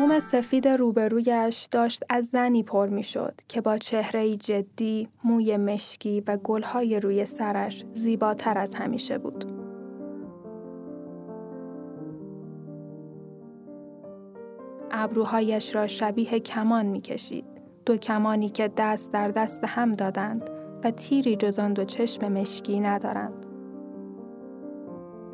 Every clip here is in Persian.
بوم سفید روبرویش داشت از زنی پر می شد که با چهره جدی، موی مشکی و گلهای روی سرش زیباتر از همیشه بود. ابروهایش را شبیه کمان می کشید. دو کمانی که دست در دست هم دادند و تیری جز آن دو چشم مشکی ندارند.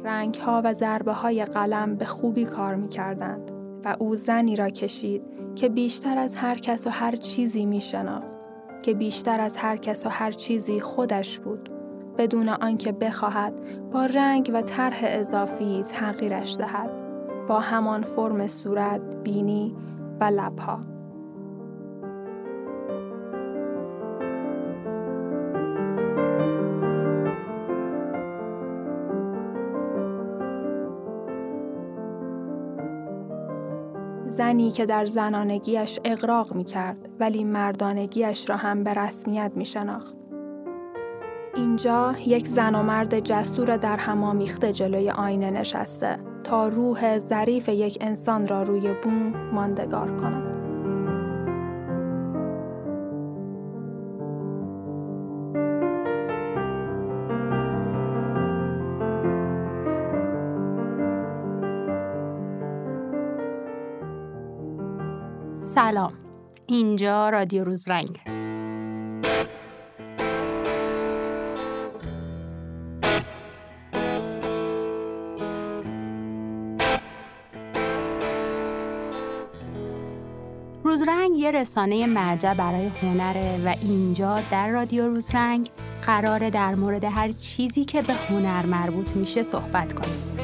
رنگها و ضربه های قلم به خوبی کار می کردند و او زنی را کشید که بیشتر از هر کس و هر چیزی می شناخت. که بیشتر از هر کس و هر چیزی خودش بود بدون آنکه بخواهد با رنگ و طرح اضافی تغییرش دهد با همان فرم صورت، بینی و لبها. زنی که در زنانگیش اقراق می کرد ولی مردانگیش را هم به رسمیت می شناخت. اینجا یک زن و مرد جسور در همامیخته جلوی آینه نشسته تا روح ظریف یک انسان را روی بوم ماندگار کند. سلام اینجا رادیو روزرنگ روزرنگ یه رسانه مرجع برای هنره و اینجا در رادیو روزرنگ قراره در مورد هر چیزی که به هنر مربوط میشه صحبت کنیم.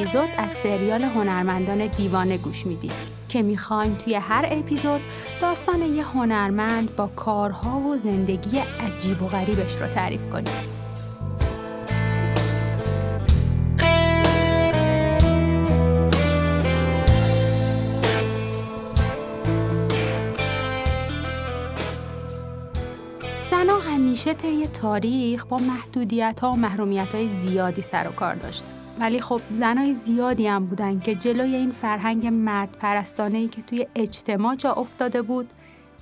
اپیزود از سریال هنرمندان دیوانه گوش می‌دید که می‌خوایم توی هر اپیزود داستان یه هنرمند با کارها و زندگی عجیب و غریبش رو تعریف کنیم. همیشه طی تاریخ با محدودیت ها و محرومیت های زیادی سر و کار داشتن. ولی خب زنای زیادی هم بودن که جلوی این فرهنگ مرد پرستانه که توی اجتماع جا افتاده بود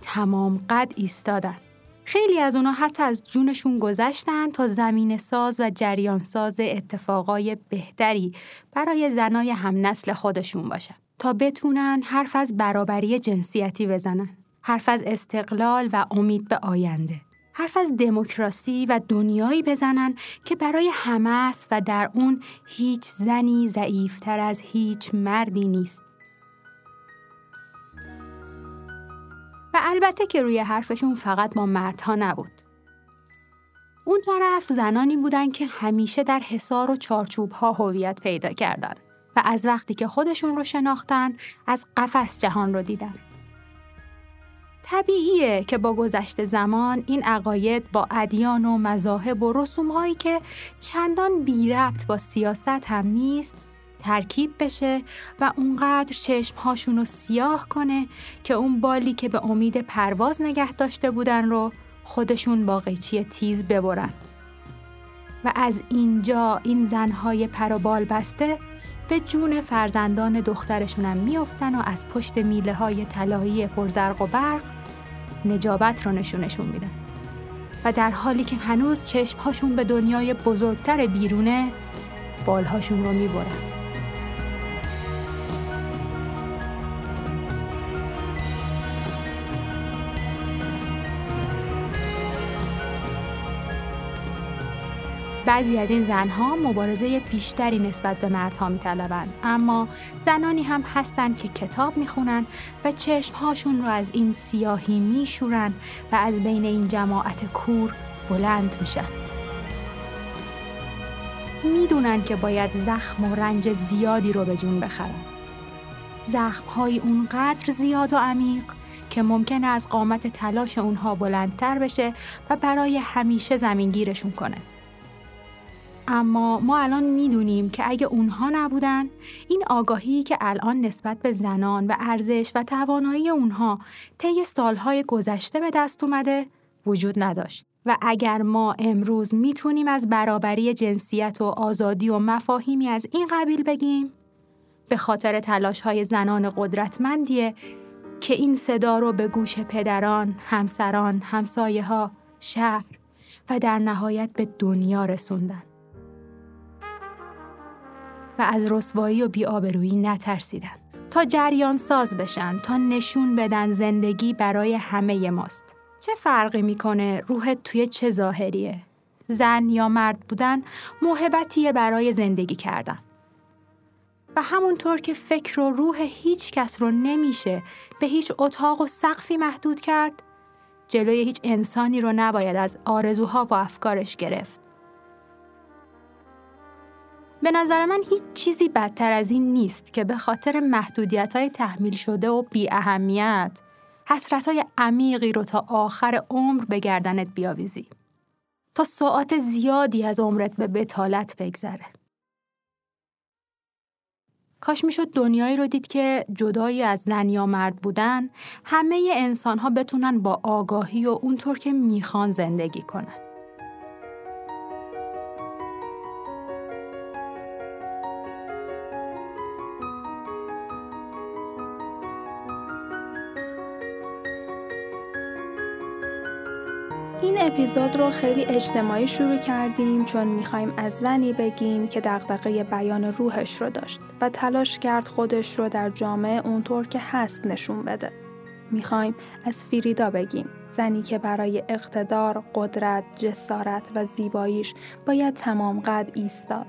تمام قد ایستادن. خیلی از اونا حتی از جونشون گذشتن تا زمین ساز و جریان ساز اتفاقای بهتری برای زنای هم نسل خودشون باشن تا بتونن حرف از برابری جنسیتی بزنن. حرف از استقلال و امید به آینده. حرف از دموکراسی و دنیایی بزنن که برای همه است و در اون هیچ زنی ضعیفتر از هیچ مردی نیست. و البته که روی حرفشون فقط با مردها نبود. اون طرف زنانی بودن که همیشه در حصار و چارچوب ها هویت پیدا کردن و از وقتی که خودشون رو شناختن از قفس جهان رو دیدن. طبیعیه که با گذشت زمان این عقاید با ادیان و مذاهب و رسومهایی که چندان بی ربط با سیاست هم نیست ترکیب بشه و اونقدر چشمهاشون رو سیاه کنه که اون بالی که به امید پرواز نگه داشته بودن رو خودشون با قیچی تیز ببرن. و از اینجا این زنهای پرابال بسته به جون فرزندان دخترشونم میافتن و از پشت میله های طلایی پرزرق و برق نجابت رو نشونشون میدن. و در حالی که هنوز چشمهاشون به دنیای بزرگتر بیرونه بالهاشون رو می‌برن. بعضی از این زنها مبارزه بیشتری نسبت به مردها میطلبند. اما زنانی هم هستند که کتاب می‌خونن و چشمهاشون رو از این سیاهی میشورن و از بین این جماعت کور بلند میشن. می‌دونن که باید زخم و رنج زیادی رو به جون بخرن. زخمهای اونقدر زیاد و عمیق که ممکنه از قامت تلاش اونها بلندتر بشه و برای همیشه زمینگیرشون کنه. اما ما الان می‌دونیم که اگه اونها نبودن این آگاهی که الان نسبت به زنان و ارزش و توانایی اونها طی سالهای گذشته به دست اومده وجود نداشت و اگر ما امروز می‌تونیم از برابری جنسیت و آزادی و مفاهیمی از این قبیل بگیم به خاطر تلاش های زنان قدرتمندیه که این صدا رو به گوش پدران، همسران، همسایه ها، شهر و در نهایت به دنیا رسوندن. و از رسوایی و بیآبرویی نترسیدن تا جریان ساز بشن تا نشون بدن زندگی برای همه ماست. چه فرقی می‌کنه روحت توی چه ظاهریه؟ زن یا مرد بودن موهبتیه برای زندگی کردن. و همونطور که فکر و روح هیچ کس رو نمیشه به هیچ اتاق و سقفی محدود کرد جلوی هیچ انسانی رو نباید از آرزوها و افکارش گرفت. به نظر من هیچ چیزی بدتر از این نیست که به خاطر محدودیت های تحمیل شده و بی اهمیت حسرت های عمیقی رو تا آخر عمر به گردنت بیاویزی. تا ساعت زیادی از عمرت به بتالت بگذره. کاش می‌شد دنیایی رو دید که جدایی از زن یا مرد بودن همه انسان ها بتونن با آگاهی و اونطور که می‌خوان زندگی کنن. اپیزود رو خیلی اجتماعی شروع کردیم چون می‌خوایم از زنی بگیم که دغدغه بیان روحش رو داشت و تلاش کرد خودش رو در جامعه اونطور که هست نشون بده. می‌خوایم از فریدا بگیم زنی که برای اقتدار، قدرت، جسارت و زیباییش باید تمام قد ایستاد.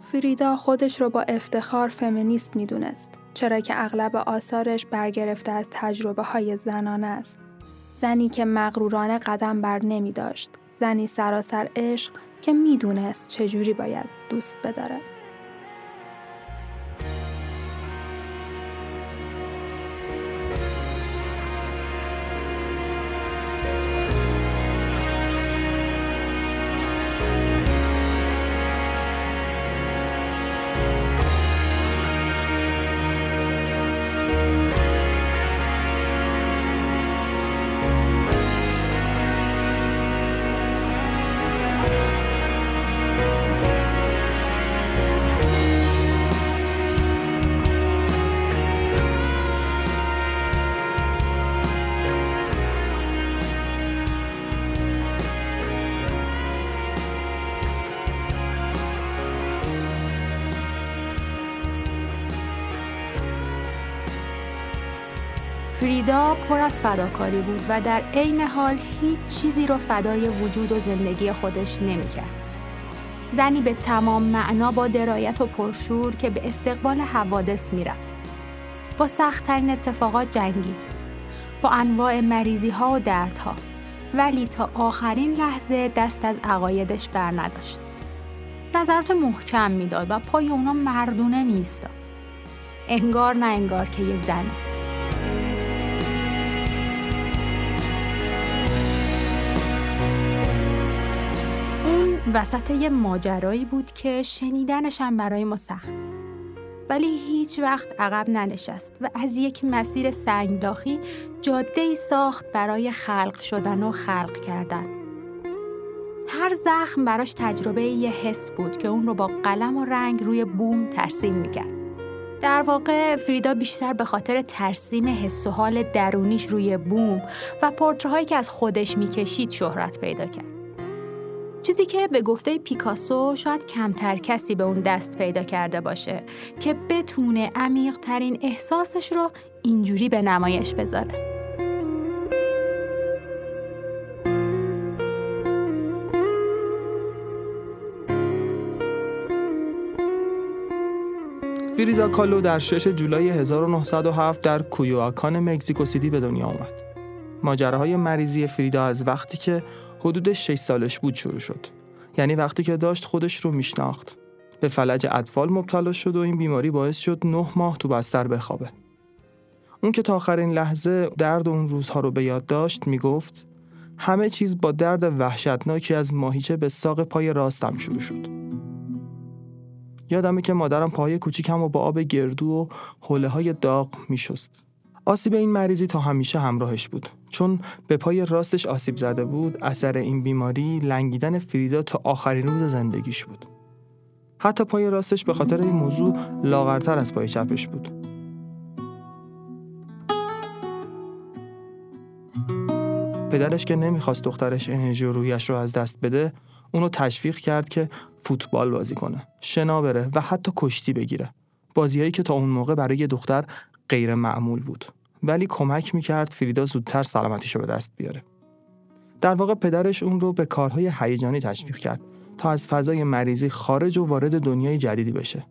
فریدا خودش رو با افتخار فمینیست می‌دونست چرا که اغلب آثارش برگرفته از تجربه های زنانه است. زنی که مغرورانه قدم بر نمی داشت. زنی سراسر عشق که می‌دونست چجوری باید دوست بداره. فریدا پر از فداکاری بود و در عین حال هیچ چیزی رو فدای وجود و زندگی خودش نمی‌کرد. زنی به تمام معنا با درایت و پرشور که به استقبال حوادث می‌رفت. با سختترین اتفاقات جنگی. با انواع مریضی ها و دردها. ولی تا آخرین لحظه دست از عقایدش بر نداشت. نظرات محکم می‌داد و پای اونا مردونه میستاد. انگار نه انگار که یه زنه. وسط یه ماجرایی بود که شنیدنش هم برای ما سخت. ولی هیچ وقت عقب ننشست و از یک مسیر سنگلاخی جاده ای ساخت برای خلق شدن و خلق کردن. هر زخم براش تجربه یه حس بود که اون رو با قلم و رنگ روی بوم ترسیم می‌کرد. در واقع فریدا بیشتر به خاطر ترسیم حس و حال درونیش روی بوم و پورترهایی که از خودش می‌کشید شهرت پیدا کرد. چیزی که به گفته پیکاسو شاید کمتر کسی به اون دست پیدا کرده باشه که بتونه عمیق ترین احساسش رو اینجوری به نمایش بذاره. فریدا کالو در 6 جولای 1907 در کویواکان مکزیکو سیتی به دنیا آمد. ماجراهای مریضی فریدا از وقتی که حدود 6 سالش بود شروع شد. یعنی وقتی که داشت خودش رو میشناخت. به فلج اطفال مبتلا شد و این بیماری باعث شد نه ماه تو بستر بخوابه. اون که تا آخرین لحظه درد اون روزها رو به یاد داشت می‌گفت همه چیز با درد وحشتناکی از ماهیچه به ساق پای راستم شروع شد. یادمه که مادرم پاهای کوچیکم و با آب گردو و حوله های داغ میشست. آسیب این مریضی تا همیشه همراهش بود. چون به پای راستش آسیب زده بود اثر این بیماری لنگیدن فریدا تا آخرین روز زندگیش بود. حتی پای راستش به خاطر این موضوع لاغرتر از پای چپش بود. پدرش که نمی‌خواست دخترش انرژی و روحیش رو از دست بده اونو تشویق کرد که فوتبال بازی کنه شنا بره و حتی کشتی بگیره. بازیهایی که تا اون موقع برای دختر غیر معمول بود. ولی کمک می‌کرد فریدا زودتر سلامتیشو به دست بیاره. در واقع پدرش اون رو به کارهای هیجانی تشویق کرد تا از فضای مریضی خارج و وارد دنیای جدیدی بشه.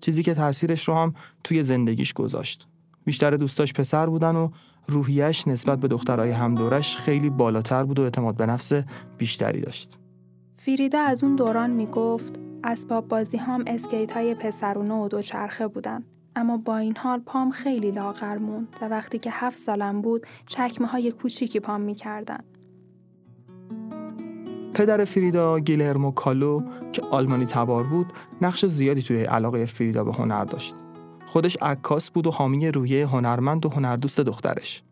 چیزی که تاثیرش رو هم توی زندگیش گذاشت. بیشتر دوستاش پسر بودن و روحیش نسبت به دخترای همدورش خیلی بالاتر بود و اعتماد به نفس بیشتری داشت. فریدا از اون دوران می‌گفت اسباب بازی هم اسکیت های پسرونه و دوچرخه بودن. اما با این حال پام خیلی لاغر موند و وقتی که هفت سالم بود چکمه های کوچیکی پام می‌کردن. پدر فریدا گیلرمو کالو که آلمانی تبار بود نقش زیادی توی علاقه فریدا به هنر داشت. خودش عکاس بود و حامی روحیه هنرمند و هنردوست دخترش.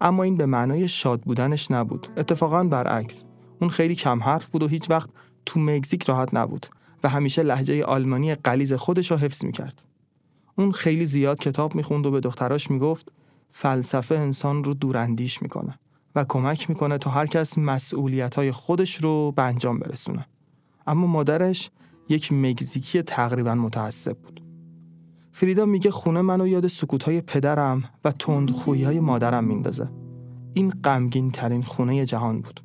اما این به معنای شاد بودنش نبود. اتفاقا برعکس. اون خیلی کم حرف بود و هیچ وقت تو مکزیک راحت نبود و همیشه لحجه آلمانی قلیز خودش را حفظ می‌کرد. اون خیلی زیاد کتاب می‌خوند و به دختراش می‌گفت فلسفه انسان رو دوراندیش می‌کنه و کمک می‌کنه تا هر کس مسئولیت های خودش رو به انجام برسونه. اما مادرش یک مگزیکی تقریبا متعصب بود. فریدا میگه خونه منو یاد سکوت های پدرم و تندخویی های مادرم میندازه. این غمگین ترین خونه جهان بود.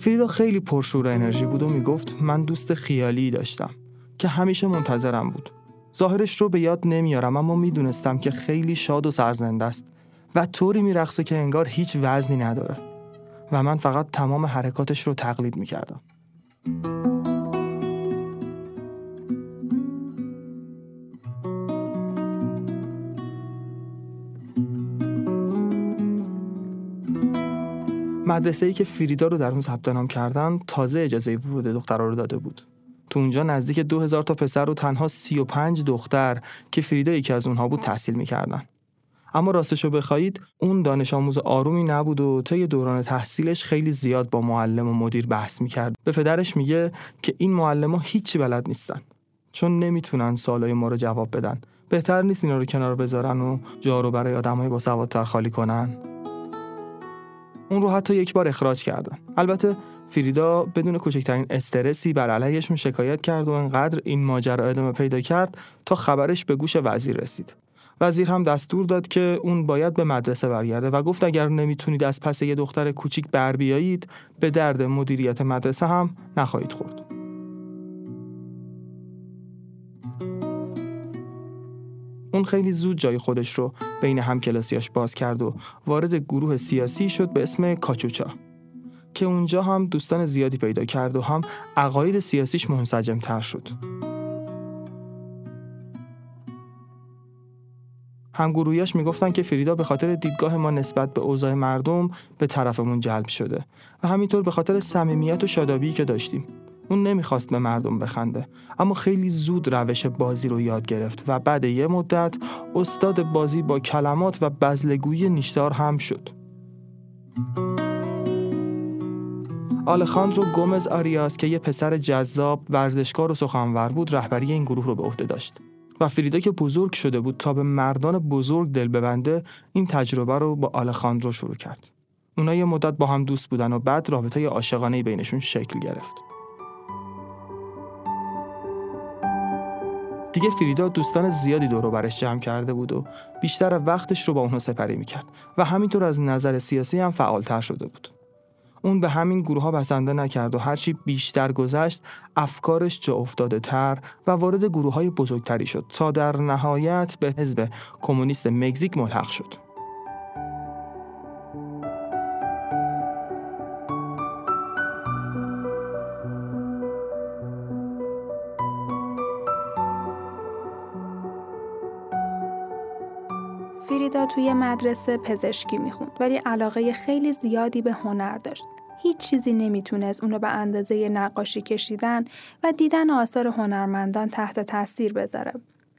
فریدا خیلی پرشور انرژی بود و می‌گفت من دوست خیالی داشتم که همیشه منتظرم بود. ظاهرش رو به یاد نمیارم اما می‌دونستم که خیلی شاد و سرزنده است و طوری میرقصه که انگار هیچ وزنی نداره و من فقط تمام حرکاتش رو تقلید می‌کردم. مدرسه ای که فریدا رو در اون ثبت نام کردن تازه اجازه ورود دخترها رو داده بود. تو اونجا نزدیک 2000 تا پسر و تنها 35 دختر که فریدا یکی از اونها بود تحصیل می‌کردن. اما راستشو بخواهید اون دانش آموز آرومی نبود و طی دوران تحصیلش خیلی زیاد با معلم و مدیر بحث می‌کرد. به پدرش میگه که این معلم ها هیچی بلد نیستن. چون نمی‌تونن سوالای ما رو جواب بدن. بهتر نیست اینا رو کنار بذارن و جا رو برای آدمای با سوادتر خالی کنن. اون رو حتی یک بار اخراج کردن. البته فریدا بدون کوچکترین استرسی بر علیهشون شکایت کرد و انقدر این ماجرا ادامه پیدا کرد تا خبرش به گوش وزیر رسید. وزیر هم دستور داد که اون باید به مدرسه برگرده و گفت اگر نمی‌تونید از پس یه دختر کوچیک بر بیایید به درد مدیریت مدرسه هم نخواهید خورد. اون خیلی زود جای خودش رو بین همکلاسیاش باز کرد و وارد گروه سیاسی شد به اسم کاچوچا که اونجا هم دوستان زیادی پیدا کرد و هم عقاید سیاسیش منسجم تر شد. همگروهیاش می‌گفتن که فریدا به خاطر دیدگاه ما نسبت به اوضاع مردم به طرفمون جلب شده و همینطور به خاطر صمیمیت و شادابی که داشتیم. اون نمی‌خواست به مردم بخنده اما خیلی زود روش بازی رو یاد گرفت و بعد یه مدت استاد بازی با کلمات و بزلگویی نیشدار هم شد. آلخاندرو گومز آریاس که یه پسر جذاب ورزشکار و سخنور بود رهبری این گروه رو به عهده داشت و فریدا که بزرگ شده بود تا به مردان بزرگ دل ببنده این تجربه رو با آلخاندرو شروع کرد. اونا یه مدت با هم دوست بودن و بعد رابطه عاشقانه بینشون شکل گرفت. دیگه فریدا دوستان زیادی دور برش جمع کرده بود و بیشتر وقتش رو با اونها سپری می‌کرد و همینطور از نظر سیاسی هم فعالتر شده بود. اون به همین گروه ها بسنده نکرد و هرچی بیشتر گذشت افکارش جا افتاده تر و وارد گروه های بزرگتری شد تا در نهایت به حزب کمونیست مکزیک ملحق شد. فریدا توی مدرسه پزشکی می‌خوند ولی علاقه خیلی زیادی به هنر داشت. هیچ چیزی نمی‌تونست اونو به اندازه نقاشی کشیدن و دیدن آثار هنرمندان تحت تاثیر بذاره.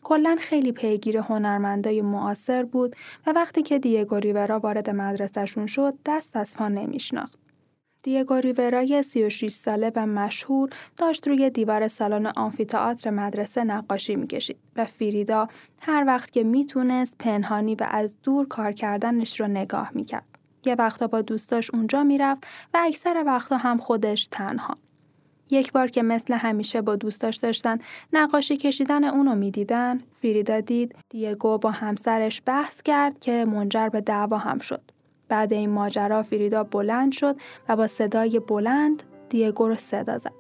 کلا خیلی پیگیر هنرمندای معاصر بود و وقتی که دیگو ریورا وارد مدرسهشون شد دست از پا نمیشناخت. دیگو ریورای 36 ساله و مشهور داشت روی دیوار سالن آمفیتئاتر مدرسه نقاشی می‌کشید و فریدا هر وقت که می‌تونست پنهانی و از دور کار کردنش رو نگاه می‌کرد. یه وقتا با دوستاش اونجا می‌رفت و اکثر وقتا هم خودش تنها. یک بار که مثل همیشه با دوستاش داشتن نقاشی کشیدن اونو می‌دیدن، فریدا دید دیگو با همسرش بحث کرد که منجر به دعوا هم شد. بعد این ماجرا فریدا بلند شد و با صدای بلند دیگو رو صدا زد.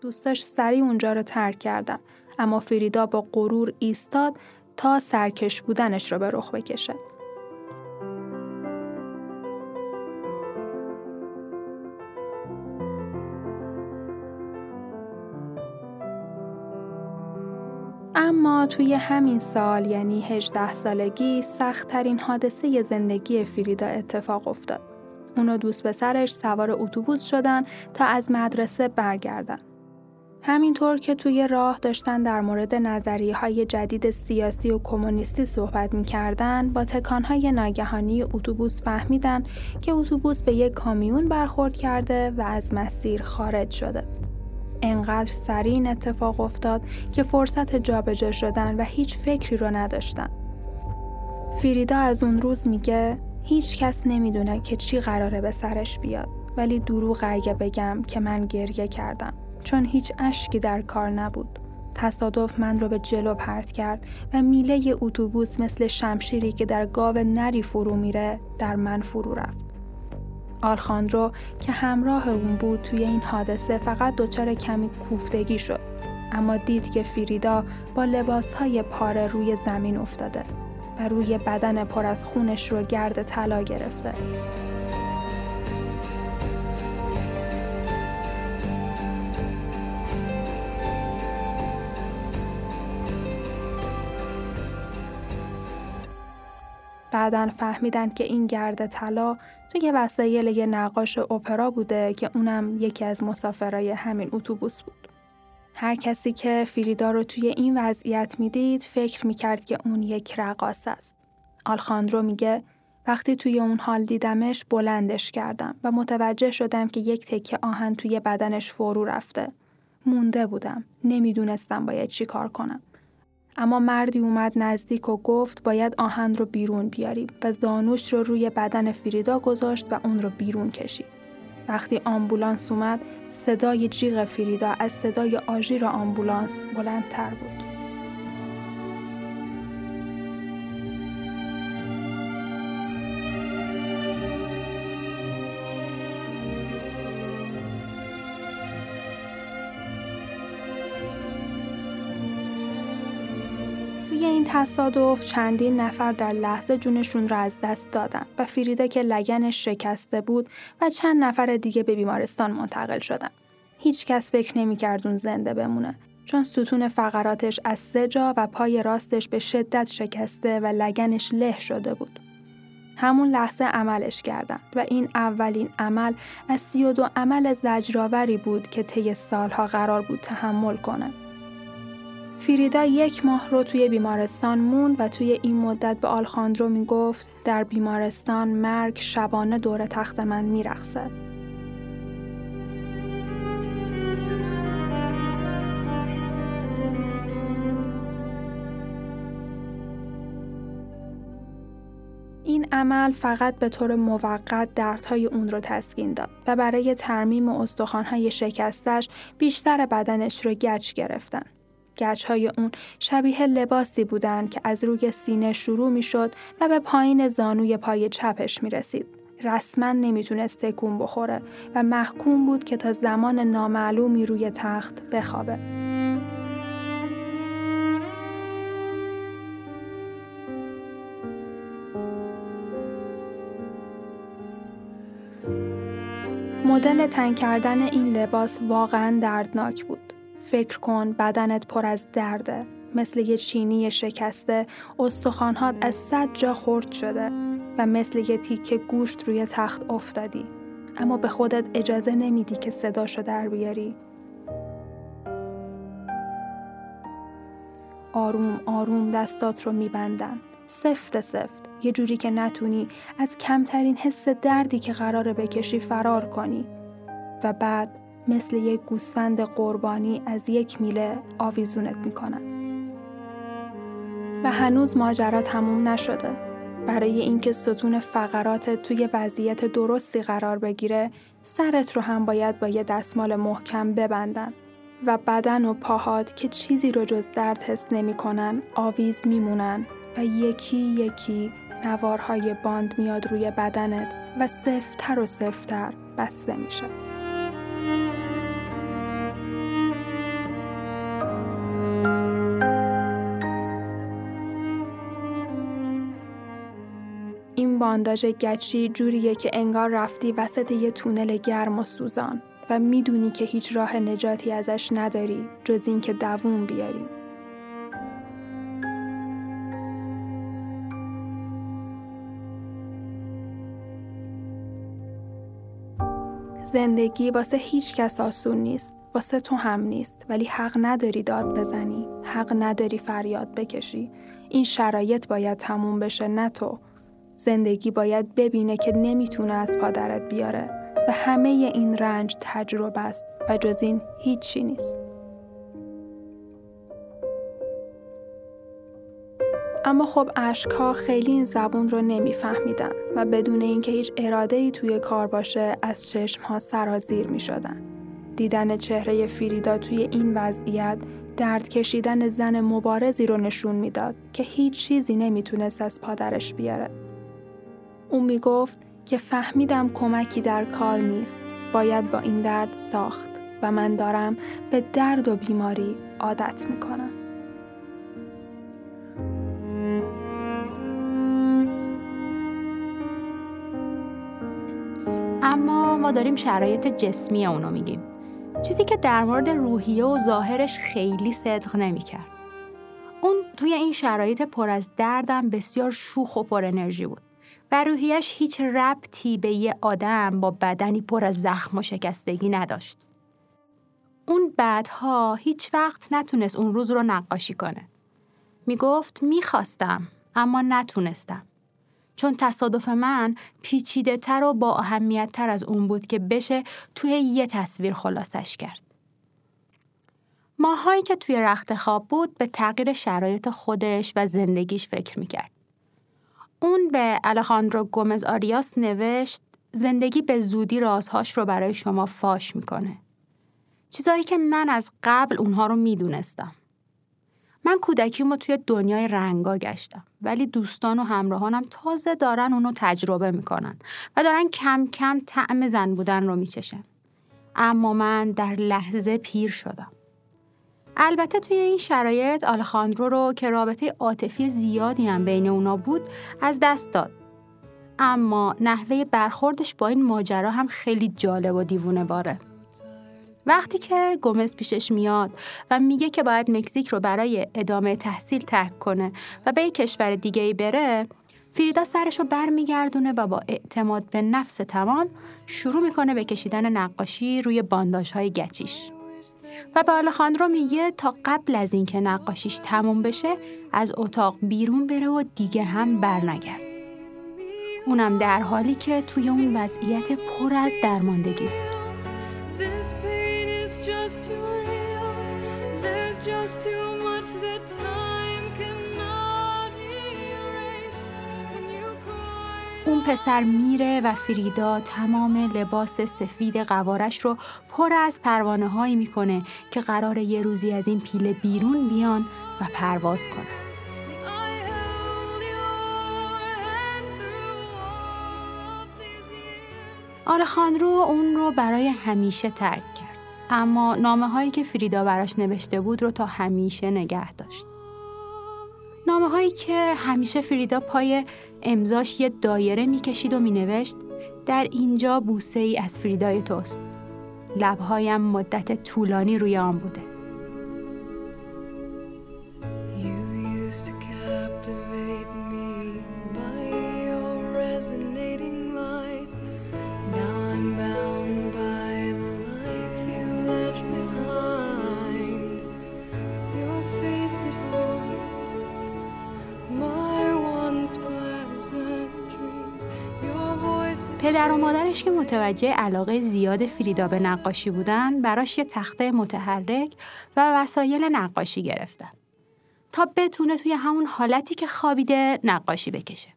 دوستاش سریع اونجا رو ترک کردن اما فریدا با غرور ایستاد تا سرکش بودنش رو به رخ بکشه. توی همین سال یعنی 18 سالگی سختترین حادثه زندگی فریدا اتفاق افتاد. اونو دوست پسرش سوار اتوبوس شدن تا از مدرسه برگردن. همینطور که توی راه داشتن در مورد نظریه های جدید سیاسی و کمونیستی صحبت می‌کردن با تکانهای ناگهانی اتوبوس فهمیدن که اتوبوس به یک کامیون برخورد کرده و از مسیر خارج شده. انقدر سریع این اتفاق افتاد که فرصت جابجا شدن و هیچ فکری رو نداشتن. فریدا از اون روز میگه هیچ کس نمی‌دونه که چی قراره به سرش بیاد ولی دروغ اگه بگم که من گریه کردم چون هیچ اشکی در کار نبود. تصادف من رو به جلو پرت کرد و میله اتوبوس مثل شمشیری که در گاو نری فرو میره در من فرو رفت. آلخاندرو که همراه اون بود توی این حادثه فقط دچار کمی کوفتگی شد. اما دید که فریدا با لباسهای پاره روی زمین افتاده و روی بدن پر از خونش رو گرد طلا گرفته. بعدا فهمیدن که این گرد طلا توی وسایل یه نقاش اپرا بوده که اونم یکی از مسافرای همین اتوبوس بود. هر کسی که فریدا رو توی این وضعیت می‌دید فکر می‌کرد که اون یک رقاص است. آلخاندرو میگه وقتی توی اون حال دیدمش بلندش کردم و متوجه شدم که یک تکه آهن توی بدنش فرو رفته. مونده بودم. نمی‌دونستم باید چی کار کنم. اما مردی اومد نزدیک و گفت باید آهن رو بیرون بیاریم و زانوش رو روی بدن فریدا گذاشت و اون رو بیرون کشید. وقتی آمبولانس اومد صدای جیغ فریدا از صدای آژیر آمبولانس بلندتر بود. تصادف چندین نفر در لحظه جونشون را از دست دادن و فریده که لگنش شکسته بود و چند نفر دیگه به بیمارستان منتقل شدن. هیچ کس فکر نمی‌کرد اون زنده بمونه چون ستون فقراتش از سه جا و پای راستش به شدت شکسته و لگنش له شده بود. همون لحظه عملش کردند و این اولین عمل از سی و دو عمل زجرآوری بود که طی سالها قرار بود تحمل کنه. فریدا یک ماه رو توی بیمارستان موند و توی این مدت به آلخاندرو می‌گفت در بیمارستان مرگ شبانه دور تخت من میرخصه. این عمل فقط به طور موقت دردهای اون رو تسکین داد و برای ترمیم استخوانهای شکستش بیشتر بدنش رو گچ گرفتن. های اون شبیه لباسی بودند که از روی سینه شروع می شد و به پایین زانوی پای چپش می رسید. رسما نمی‌تونست تکون بخوره و محکوم بود که تا زمان نامعلومی روی تخت بخوابه. مدل تنگ کردن این لباس واقعا دردناک بود. فکر کن بدنت پر از درده مثل یه چینی شکسته. استخوانهات از صد جا خورد شده و مثل یه تیکه گوشت روی تخت افتادی. اما به خودت اجازه نمیدی که صداشو در بیاری. آروم آروم دستات رو میبندن. سفت سفت. یه جوری که نتونی از کمترین حس دردی که قراره بکشی فرار کنی. و بعد مثل یک گوسفند قربانی از یک میله آویزونت می‌کنن و هنوز ماجرا تموم نشده. برای اینکه ستون فقرات توی وضعیت درستی قرار بگیره سرت رو هم باید با یه دستمال محکم ببندن و بدن و پاهات که چیزی رو جز درد حس نمی‌کنن آویز میمونن. و یکی یکی نوارهای باند میاد روی بدنت و سفتر و سفتر بسته میشه. بانداژ گچی جوریه که انگار رفتی وسط یه تونل گرم و سوزان و می‌دونی که هیچ راه نجاتی ازش نداری جز اینکه دووم بیاری. زندگی واسه هیچ کس آسون نیست. واسه تو هم نیست ولی حق نداری داد بزنی. حق نداری فریاد بکشی. این شرایط باید تموم بشه نه تو. زندگی باید ببینه که نمی‌تونه از پادرت بیاره و همه این رنج تجربه است و جز این هیچی نیست. اما خب اشکها خیلی این زبون رو نمیفهمیدن و بدون اینکه هیچ اراده ای توی کار باشه از چشم ها سرازیر می شدن. دیدن چهره فریدا توی این وضعیت درد کشیدن زن مبارزی رو نشون می‌داد که هیچ چیزی نمی‌تونست از پادرش بیاره. او می‌گفت که فهمیدم کمکی در کار نیست. باید با این درد ساخت و من دارم به درد و بیماری عادت می‌کنم. اما ما داریم شرایط جسمی اونو میگیم چیزی که در مورد روحیه و ظاهرش خیلی صدق نمی‌کرد اون توی این شرایط پر از دردم بسیار شوخ و پر انرژی بود و روحیش هیچ ربطی به یه آدم با بدنی پر از زخم و شکستگی نداشت. اون بعدها هیچ وقت نتونست اون روز رو نقاشی کنه. می‌گفت می‌خواستم اما نتونستم. چون تصادف من پیچیده تر و با اهمیت تر از اون بود که بشه توی یه تصویر خلاصش کرد. ماهایی که توی رخت خواب بود به تغییر شرایط خودش و زندگیش فکر می‌کرد. اون به الخاندرو گومز آریاس نوشت زندگی به زودی رازهاش رو برای شما فاش می‌کنه. چیزایی که من از قبل اونها رو می‌دونستم. من کودکیمو توی دنیای رنگا گشتم ولی دوستان و همراهانم تازه دارن اونو تجربه می‌کنن و دارن کم کم طعم زن بودن رو میچشن. اما من در لحظه پیر شدم. البته توی این شرایط آلخاندرو رو که رابطه عاطفی زیادی هم بین اونا بود از دست داد. اما نحوه برخوردش با این ماجرا هم خیلی جالب و دیوونه باره. وقتی که گومز پیشش میاد و میگه که باید مکزیک رو برای ادامه تحصیل ترک کنه و به یک کشور دیگه ای بره فریدا سرش رو برمیگردونه و با اعتماد به نفس تمام شروع می‌کنه به کشیدن نقاشی روی بانداش های گچیش. و به آلخاندرو میگه تا قبل از اینکه نقاشیش تموم بشه از اتاق بیرون بره و دیگه هم برنگرد. اونم در حالی که توی اون وضعیت پر از درماندگی اون پسر میره و فریدا تمام لباس سفید قوارش رو پر از پروانه هایی می‌کنه که قرار یه روزی از این پیله بیرون بیان و پرواز کنن. آلخاندرو اون رو برای همیشه ترک کرد. اما نامه هایی که فریدا براش نوشته بود رو تا همیشه نگه داشت. نامه هایی که همیشه فریدا پای امضاش یه دایره می‌کشید و مینوشت در اینجا بوسه ای از فریدای توست. لبهایم مدت طولانی روی آن بوده. پدر و مادرش که متوجه علاقه زیاد فریدا به نقاشی بودن براش یه تخته متحرک و وسایل نقاشی گرفتن تا بتونه توی همون حالتی که خوابیده نقاشی بکشه.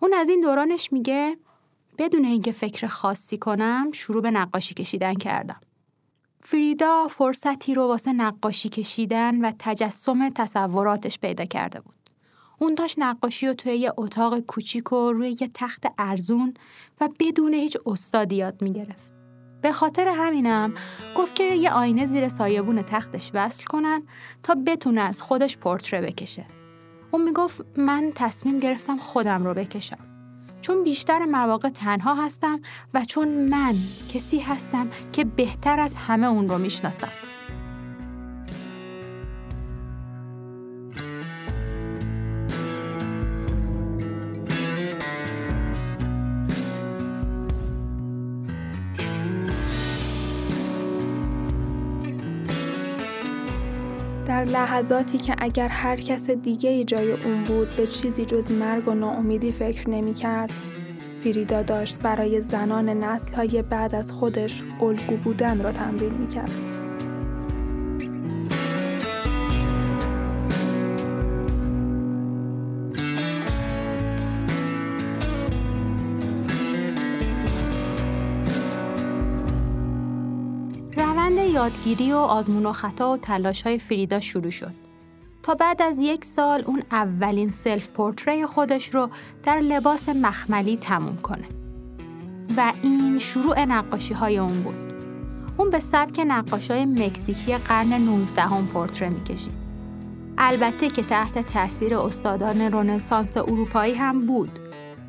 اون از این دورانش میگه بدون اینکه فکر خاصی کنم شروع به نقاشی کشیدن کردم. فریدا فرصتی رو واسه نقاشی کشیدن و تجسم تصوراتش پیدا کرده بود. اون داشت نقاشی رو توی یه اتاق کوچیک و روی یه تخت ارزون و بدون هیچ استادی یاد می‌گرفت. به خاطر همینم گفت که یه آینه زیر سایبون تختش وصل کنن تا بتونه از خودش پورتره بکشه. اون می‌گفت من تصمیم گرفتم خودم رو بکشم. چون بیشتر مواقع تنها هستم و چون من کسی هستم که بهتر از همه اون رو می‌شناسم. در لحظاتی که اگر هر کس دیگه جای اون بود به چیزی جز مرگ و ناامیدی فکر نمی کرد، فریدا داشت برای زنان نسل های بعد از خودش الگو بودن را تمرین می کرد. یادگیری و آزمون و خطا و تلاش های فریدا شروع شد. تا بعد از یک سال اون اولین self portrait خودش رو در لباس مخملی تموم کنه. و این شروع نقاشی های اون بود. اون به سبک نقاش های مکزیکی قرن 19 هم پورتره می‌کشید. البته که تحت تاثیر استادان رنسانس اروپایی هم بود.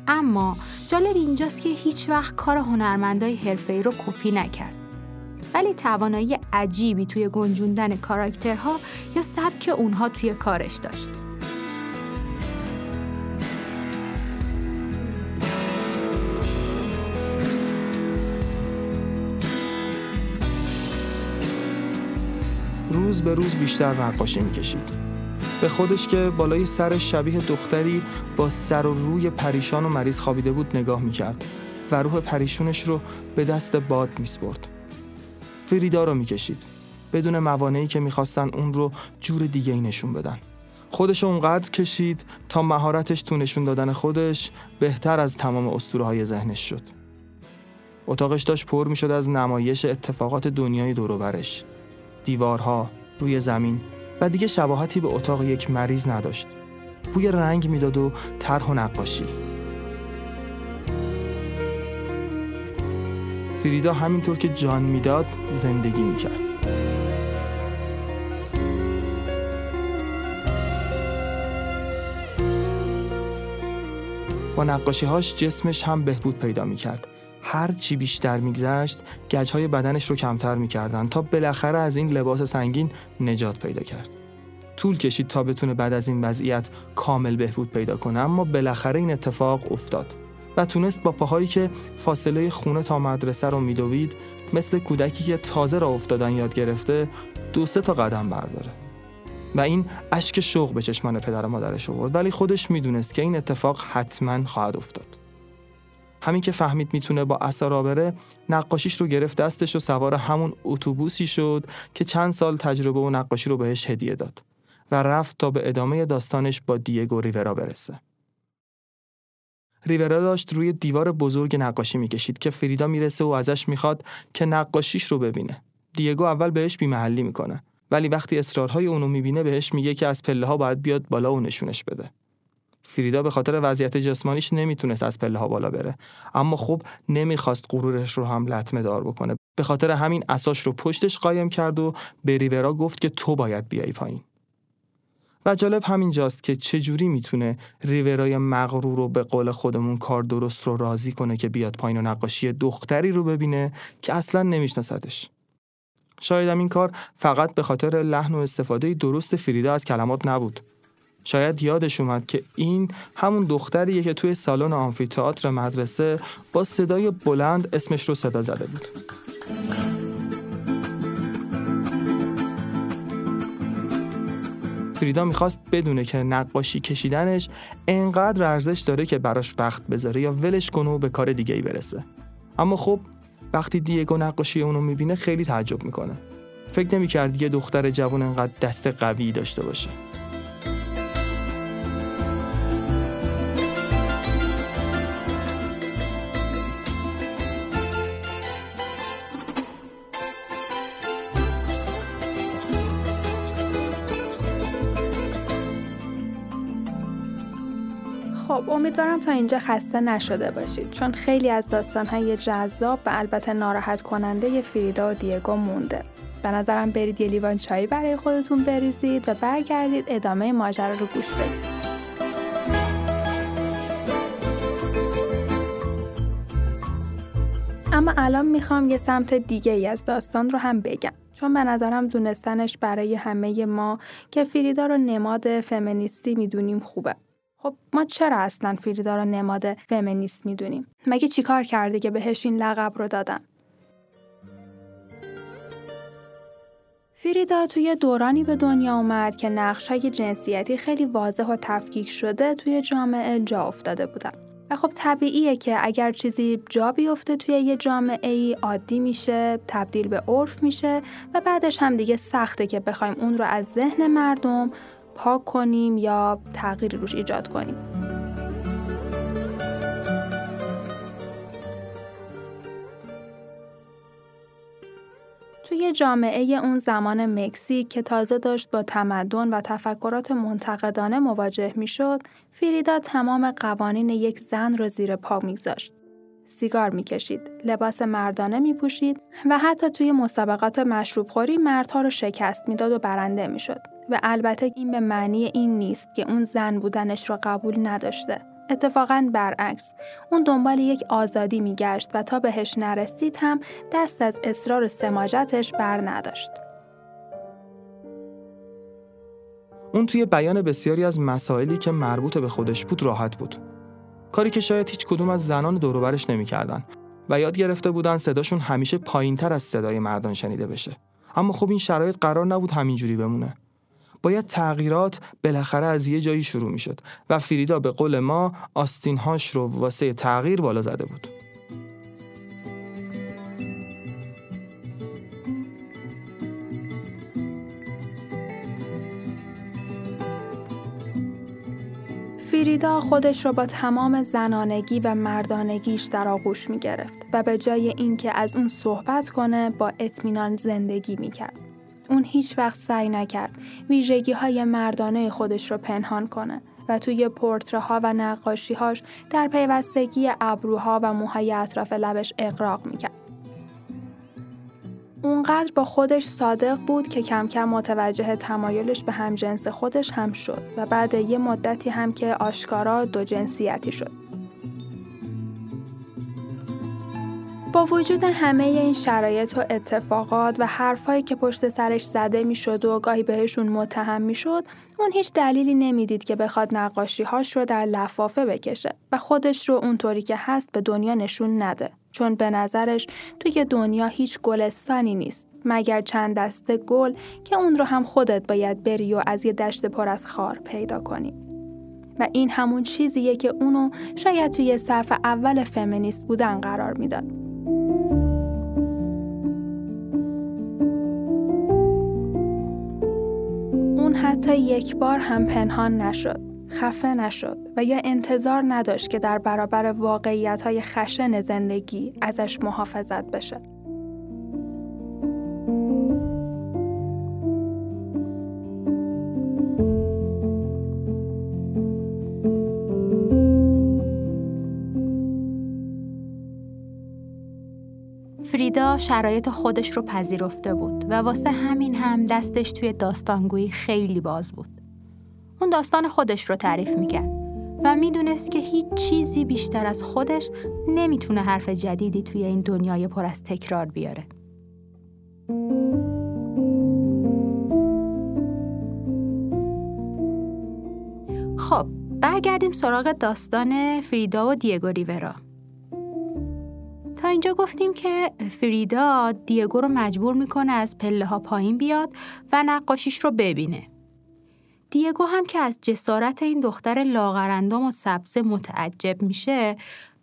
اما جالب اینجاست که هیچ وقت کار هنرمندای حرفه‌ای رو کپی نکرد. ولی توانایی عجیبی توی گنجوندن کاراکترها یا سبک اونها توی کارش داشت. روز به روز بیشتر نقاشی می‌کشید به خودش که بالای سر شبیه دختری با سر و روی پریشان و مریض خوابیده بود نگاه می‌کرد و روح پریشونش رو به دست باد میسپرد فریدا رو می‌کشید. بدون موانعی که می‌خواستن اون رو جور دیگه ای نشون بدن. خودش اونقدر کشید تا مهارتش تو نشون دادن خودش بهتر از تمام اسطوره های ذهنش شد. اتاقش داشت پر می‌شد از نمایش اتفاقات دنیای دوروبرش دیوارها روی زمین و دیگه شباهتی به اتاق یک مریض نداشت. بوی رنگ می‌داد و طرح و نقاشی. فریدا همینطور که جان می‌داد زندگی می‌کرد. با نقاشیهاش جسمش هم بهبود پیدا می‌کرد. هر چی بیشتر میگذشت گجهای بدنش رو کمتر می‌کردن تا بالاخره از این لباس سنگین نجات پیدا کرد. طول کشید تا بتونه بعد از این وضعیت کامل بهبود پیدا کنه اما بالاخره این اتفاق افتاد. و تونست با پاهایی که فاصله خونه تا مدرسه رو میدوید مثل کودکی که تازه را افتادن یاد گرفته دو سه تا قدم برداره. و این اشک شوق به چشمان پدر و مادرش آورد. ولی خودش می‌دونست که این اتفاق حتما خواهد افتاد. همین که فهمید می‌تونه با اثر بره نقاشیش رو گرفت دستش و سوار همون اتوبوسی شد که چند سال تجربه و نقاشی رو بهش هدیه داد و رفت تا به ادامه داستانش با دیگو ریورا برسه. ریورا داشت روی دیوار بزرگ نقاشی می‌کشید که فریدا می‌رسه و ازش می‌خواد که نقاشیش رو ببینه. دیگو اول بهش بیمحلی می‌کنه ولی وقتی اصرارهای اونو می‌بینه بهش میگه که از پله ها باید بیاد بالا و نشونش بده. فریدا به خاطر وضعیت جسمانیش نمی‌تونست از پله ها بالا بره اما خب نمی‌خواست غرورش رو هم لطمه دار بکنه به خاطر همین اساش رو پشتش قایم کرد و به ریورا گفت که تو باید بیای پایین و جالب همینجاست که چجوری می‌تونه ریورای مغرور رو به قول خودمون کار درست رو راضی کنه که بیاد پایین و نقاشی دختری رو ببینه که اصلا نمیشناستش. شاید این کار فقط به خاطر لحن و استفاده درست فریدا از کلمات نبود. شاید یادش اومد که این همون دختریه که توی سالن آمفیتئاتر مدرسه با صدای بلند اسمش رو صدا زده بود. فریدا می‌خواست بدونه که نقاشی کشیدنش انقدر ارزش داره که براش وقت بذاره یا ولش کنه و به کار دیگه ای برسه. اما خب وقتی دیگو نقاشی اونو می‌بینه خیلی تعجب می‌کنه. فکر نمی‌کرد یه دختر جوان انقدر دست قوی داشته باشه. امیدوارم تا اینجا خسته نشده باشید چون خیلی از داستانهای جذاب و البته ناراحت کننده فریدا و دیگو مونده. به نظرم برید یه لیوان چایی برای خودتون بریزید و برگردید ادامه ماجرا رو گوش بدید. اما الان می‌خوام یه سمت دیگه ای از داستان رو هم بگم. چون به نظرم دونستنش برای همه ما که فریدا رو نماد فمینیستی می‌دونیم خوبه. خب ما چرا اصلا فریدا رو نماد فمینیست می‌دونیم مگه چیکار کرده که بهش این لقب رو دادن فریدا توی دورانی به دنیا اومد که نقشای جنسیتی خیلی واضح و تفکیک شده توی جامعه جا افتاده بودن. و خب طبیعیه که اگر چیزی جا بیفته توی یه جامعه ای عادی میشه، تبدیل به عرف میشه و بعدش هم دیگه سخته که بخوایم اون رو از ذهن مردم پاک کنیم یا تغییری روش ایجاد کنیم. توی جامعه اون زمان مکزیک که تازه داشت با تمدن و تفکرات منتقدانه مواجه می‌شد، فریدا تمام قوانین یک زن را زیر پا میگذاشت. سیگار می‌کشید، لباس مردانه میپوشید و حتی توی مسابقات مشروب خوری مردها رو شکست می‌داد و برنده می‌شد. و البته این به معنی این نیست که اون زن بودنش را قبول نداشته. اتفاقا برعکس اون دنبال یک آزادی میگشت و تا بهش نرسید هم دست از اصرار سماجتش بر نداشت. اون توی بیان بسیاری از مسائلی که مربوط به خودش بود راحت بود. کاری که شاید هیچ کدوم از زنان دوروبرش نمی‌کردن و یاد گرفته بودن صداشون همیشه پایینتر از صدای مردان شنیده بشه. اما خب این شرایط قرار نبود همینجوری بمونه. باید تغییرات بالاخره از یه جایی شروع می شد و فریدا به قول ما آستینهاش رو واسه تغییر بالا زده بود. فریدا خودش را با تمام زنانگی و مردانگیش در آغوش می گرفت و به جای اینکه از اون صحبت کنه با اطمینان زندگی می کرد. اون هیچ وقت سعی نکرد ویژگی های مردانه خودش رو پنهان کنه و توی ها و نقاشیهاش در پیوستگی ابروها و موهای اطراف لبش اقراق می‌کرد. اونقدر با خودش صادق بود که کم کم متوجه تمایلش به همجنس خودش هم شد و بعد یه مدتی هم که آشکارا دو جنسیتی شد. با وجود همه این شرایط و اتفاقات و حرفهایی که پشت سرش زده می‌شد و گاهی بهشون متهم می‌شد اون هیچ دلیلی نمی‌دید که بخواد نقاشیهاش رو در لفافه بکشه و خودش رو اونطوری که هست به دنیا نشون نده. چون به نظرش توی دنیا هیچ گلستانی نیست مگر چند دسته گل که اون رو هم خودت باید بری و از یه دشت پر از خار پیدا کنی. و این همون چیزیه که اونو شاید توی صف اول فمینیست بودن قرار می‌داد. حتی یک بار هم پنهان نشد، خفه نشد و یا انتظار نداشت که در برابر واقعیت های خشن زندگی ازش محافظت بشه. فریدا شرایط خودش رو پذیرفته بود و واسه همین هم دستش توی داستانگویی خیلی باز بود. اون داستان خودش رو تعریف می‌کرد و می‌دونست که هیچ چیزی بیشتر از خودش نمی‌تونه حرف جدیدی توی این دنیای پر از تکرار بیاره. خب برگردیم سراغ داستان فریدا و دیگو ریورا. تا اینجا گفتیم که فریدا دیگو رو مجبور می‌کنه از پله ها پایین بیاد و نقاشیش رو ببینه. دیگو هم که از جسارت این دختر لاغرندام و سبزه متعجب میشه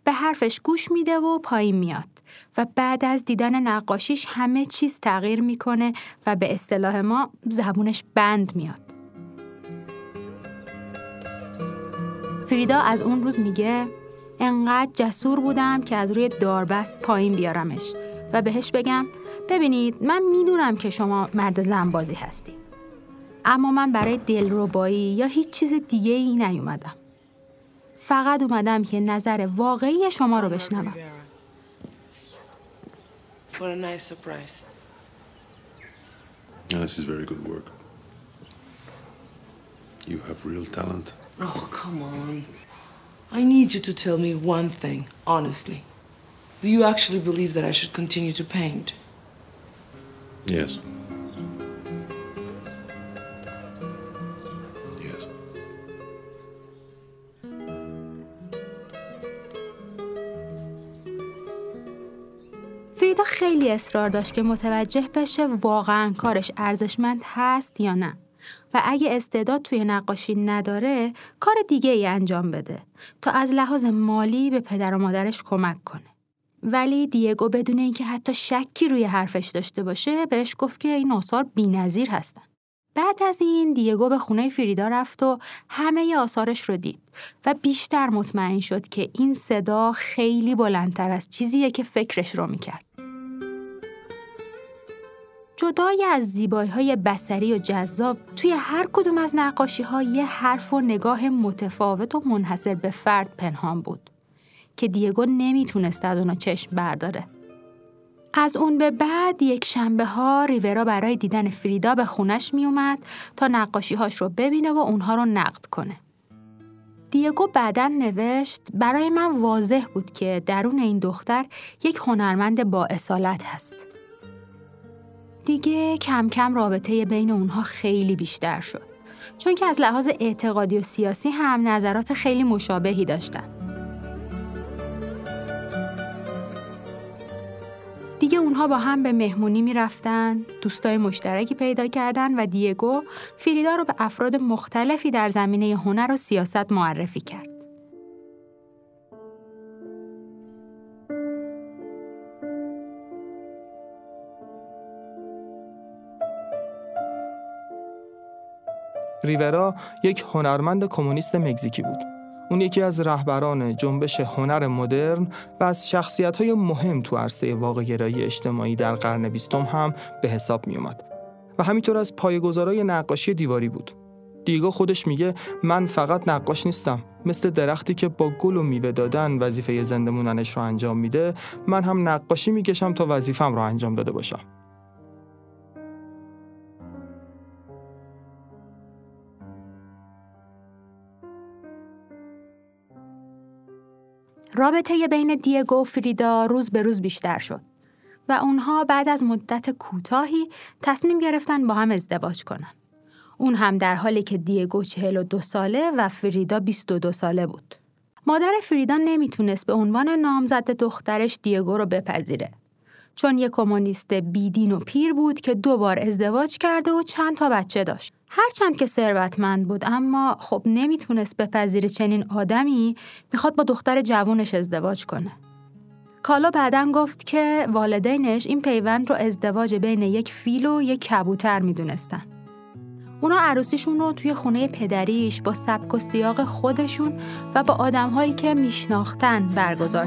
به حرفش گوش میده و پایین میاد و بعد از دیدن نقاشیش همه چیز تغییر می‌کنه و به اصطلاح ما زبونش بند میاد. فریدا از اون روز میگه انقدر جسور بودم که از روی داربست پایین بیارمش و بهش بگم ببینید من می‌دونم که شما مرد زنبازی هستی اما من برای دلربایی یا هیچ چیز دیگه ای نیومدم فقط اومدم که نظر واقعی شما رو بشنوم What a nice surprise. Yeah, this is very good work. You have real talent. Oh, come on. I need you to tell me one thing, honestly. Do you actually believe that I should continue to paint? Yes. Yes. فریدا خیلی اصرار داشت که متوجه بشه واقعا کارش ارزشمند هست یا نه و اگه استعداد توی نقاشی نداره کار دیگه ای انجام بده تا از لحاظ مالی به پدر و مادرش کمک کنه. ولی دیگو بدون اینکه حتی شکی روی حرفش داشته باشه بهش گفت که این آثار بی‌نظیر هستن. بعد از این دیگو به خونه فریدا رفت و همه آثارش رو دید و بیشتر مطمئن شد که این صدا خیلی بلندتر از چیزیه که فکرش رو می‌کرد. جدای از زیبایی های بسری و جذاب توی هر کدوم از نقاشی ها یه حرف و نگاه متفاوت و منحصر به فرد پنهان بود که دیگو نمی‌تونست از اونا چشم برداره. از اون به بعد یک شنبه ها ریورا برای دیدن فریدا به خونش می اومد تا نقاشی هاش رو ببینه و اونها رو نقد کنه. دیگو بعدا نوشت برای من واضح بود که درون این دختر یک هنرمند با اصالت هست. دیگه کم کم رابطه بین اونها خیلی بیشتر شد. چون که از لحاظ اعتقادی و سیاسی هم نظرات خیلی مشابهی داشتن. دیگه اونها با هم به مهمونی می‌رفتن، دوستای مشترکی پیدا کردن و دیگو فریدا رو به افراد مختلفی در زمینه هنر و سیاست معرفی کرد. ریورا یک هنرمند کمونیست مکزیکی بود. اون یکی از رهبران جنبش هنر مدرن و از شخصیت های مهم تو عرصه واقعگرایی اجتماعی در قرن بیستم هم به حساب می اومد. و همینطور از پایگزارای نقاشی دیواری بود. دیگو خودش میگه من فقط نقاش نیستم مثل درختی که با گل و میوه دادن وظیفه زنده موننش رو انجام میده من هم نقاشی می‌کشم تا وظیفم رو انجام داده باشم رابطه بین دیگو و فریدا روز به روز بیشتر شد و اونها بعد از مدت کوتاهی تصمیم گرفتن با هم ازدواج کنن. اون هم در حالی که دیگو 42 ساله و فریدا 22 ساله بود. مادر فریدا نمی‌تونست به عنوان نامزد دخترش دیگو رو بپذیره. چون یک کمونیست بیدین و پیر بود که دو بار ازدواج کرده و چند تا بچه داشت. هرچند که ثروتمند بود اما خب نمی‌تونست بپذیره چنین آدمی می‌خواد با دختر جوونش ازدواج کنه. کالا بعدا گفت که والدینش این پیوند رو ازدواج بین یک فیل و یک کبوتر می‌دونستن. اونا عروسیشون رو توی خونه پدریش با سبک و سیاق خودشون و با آدمهایی که میشناختن برگزار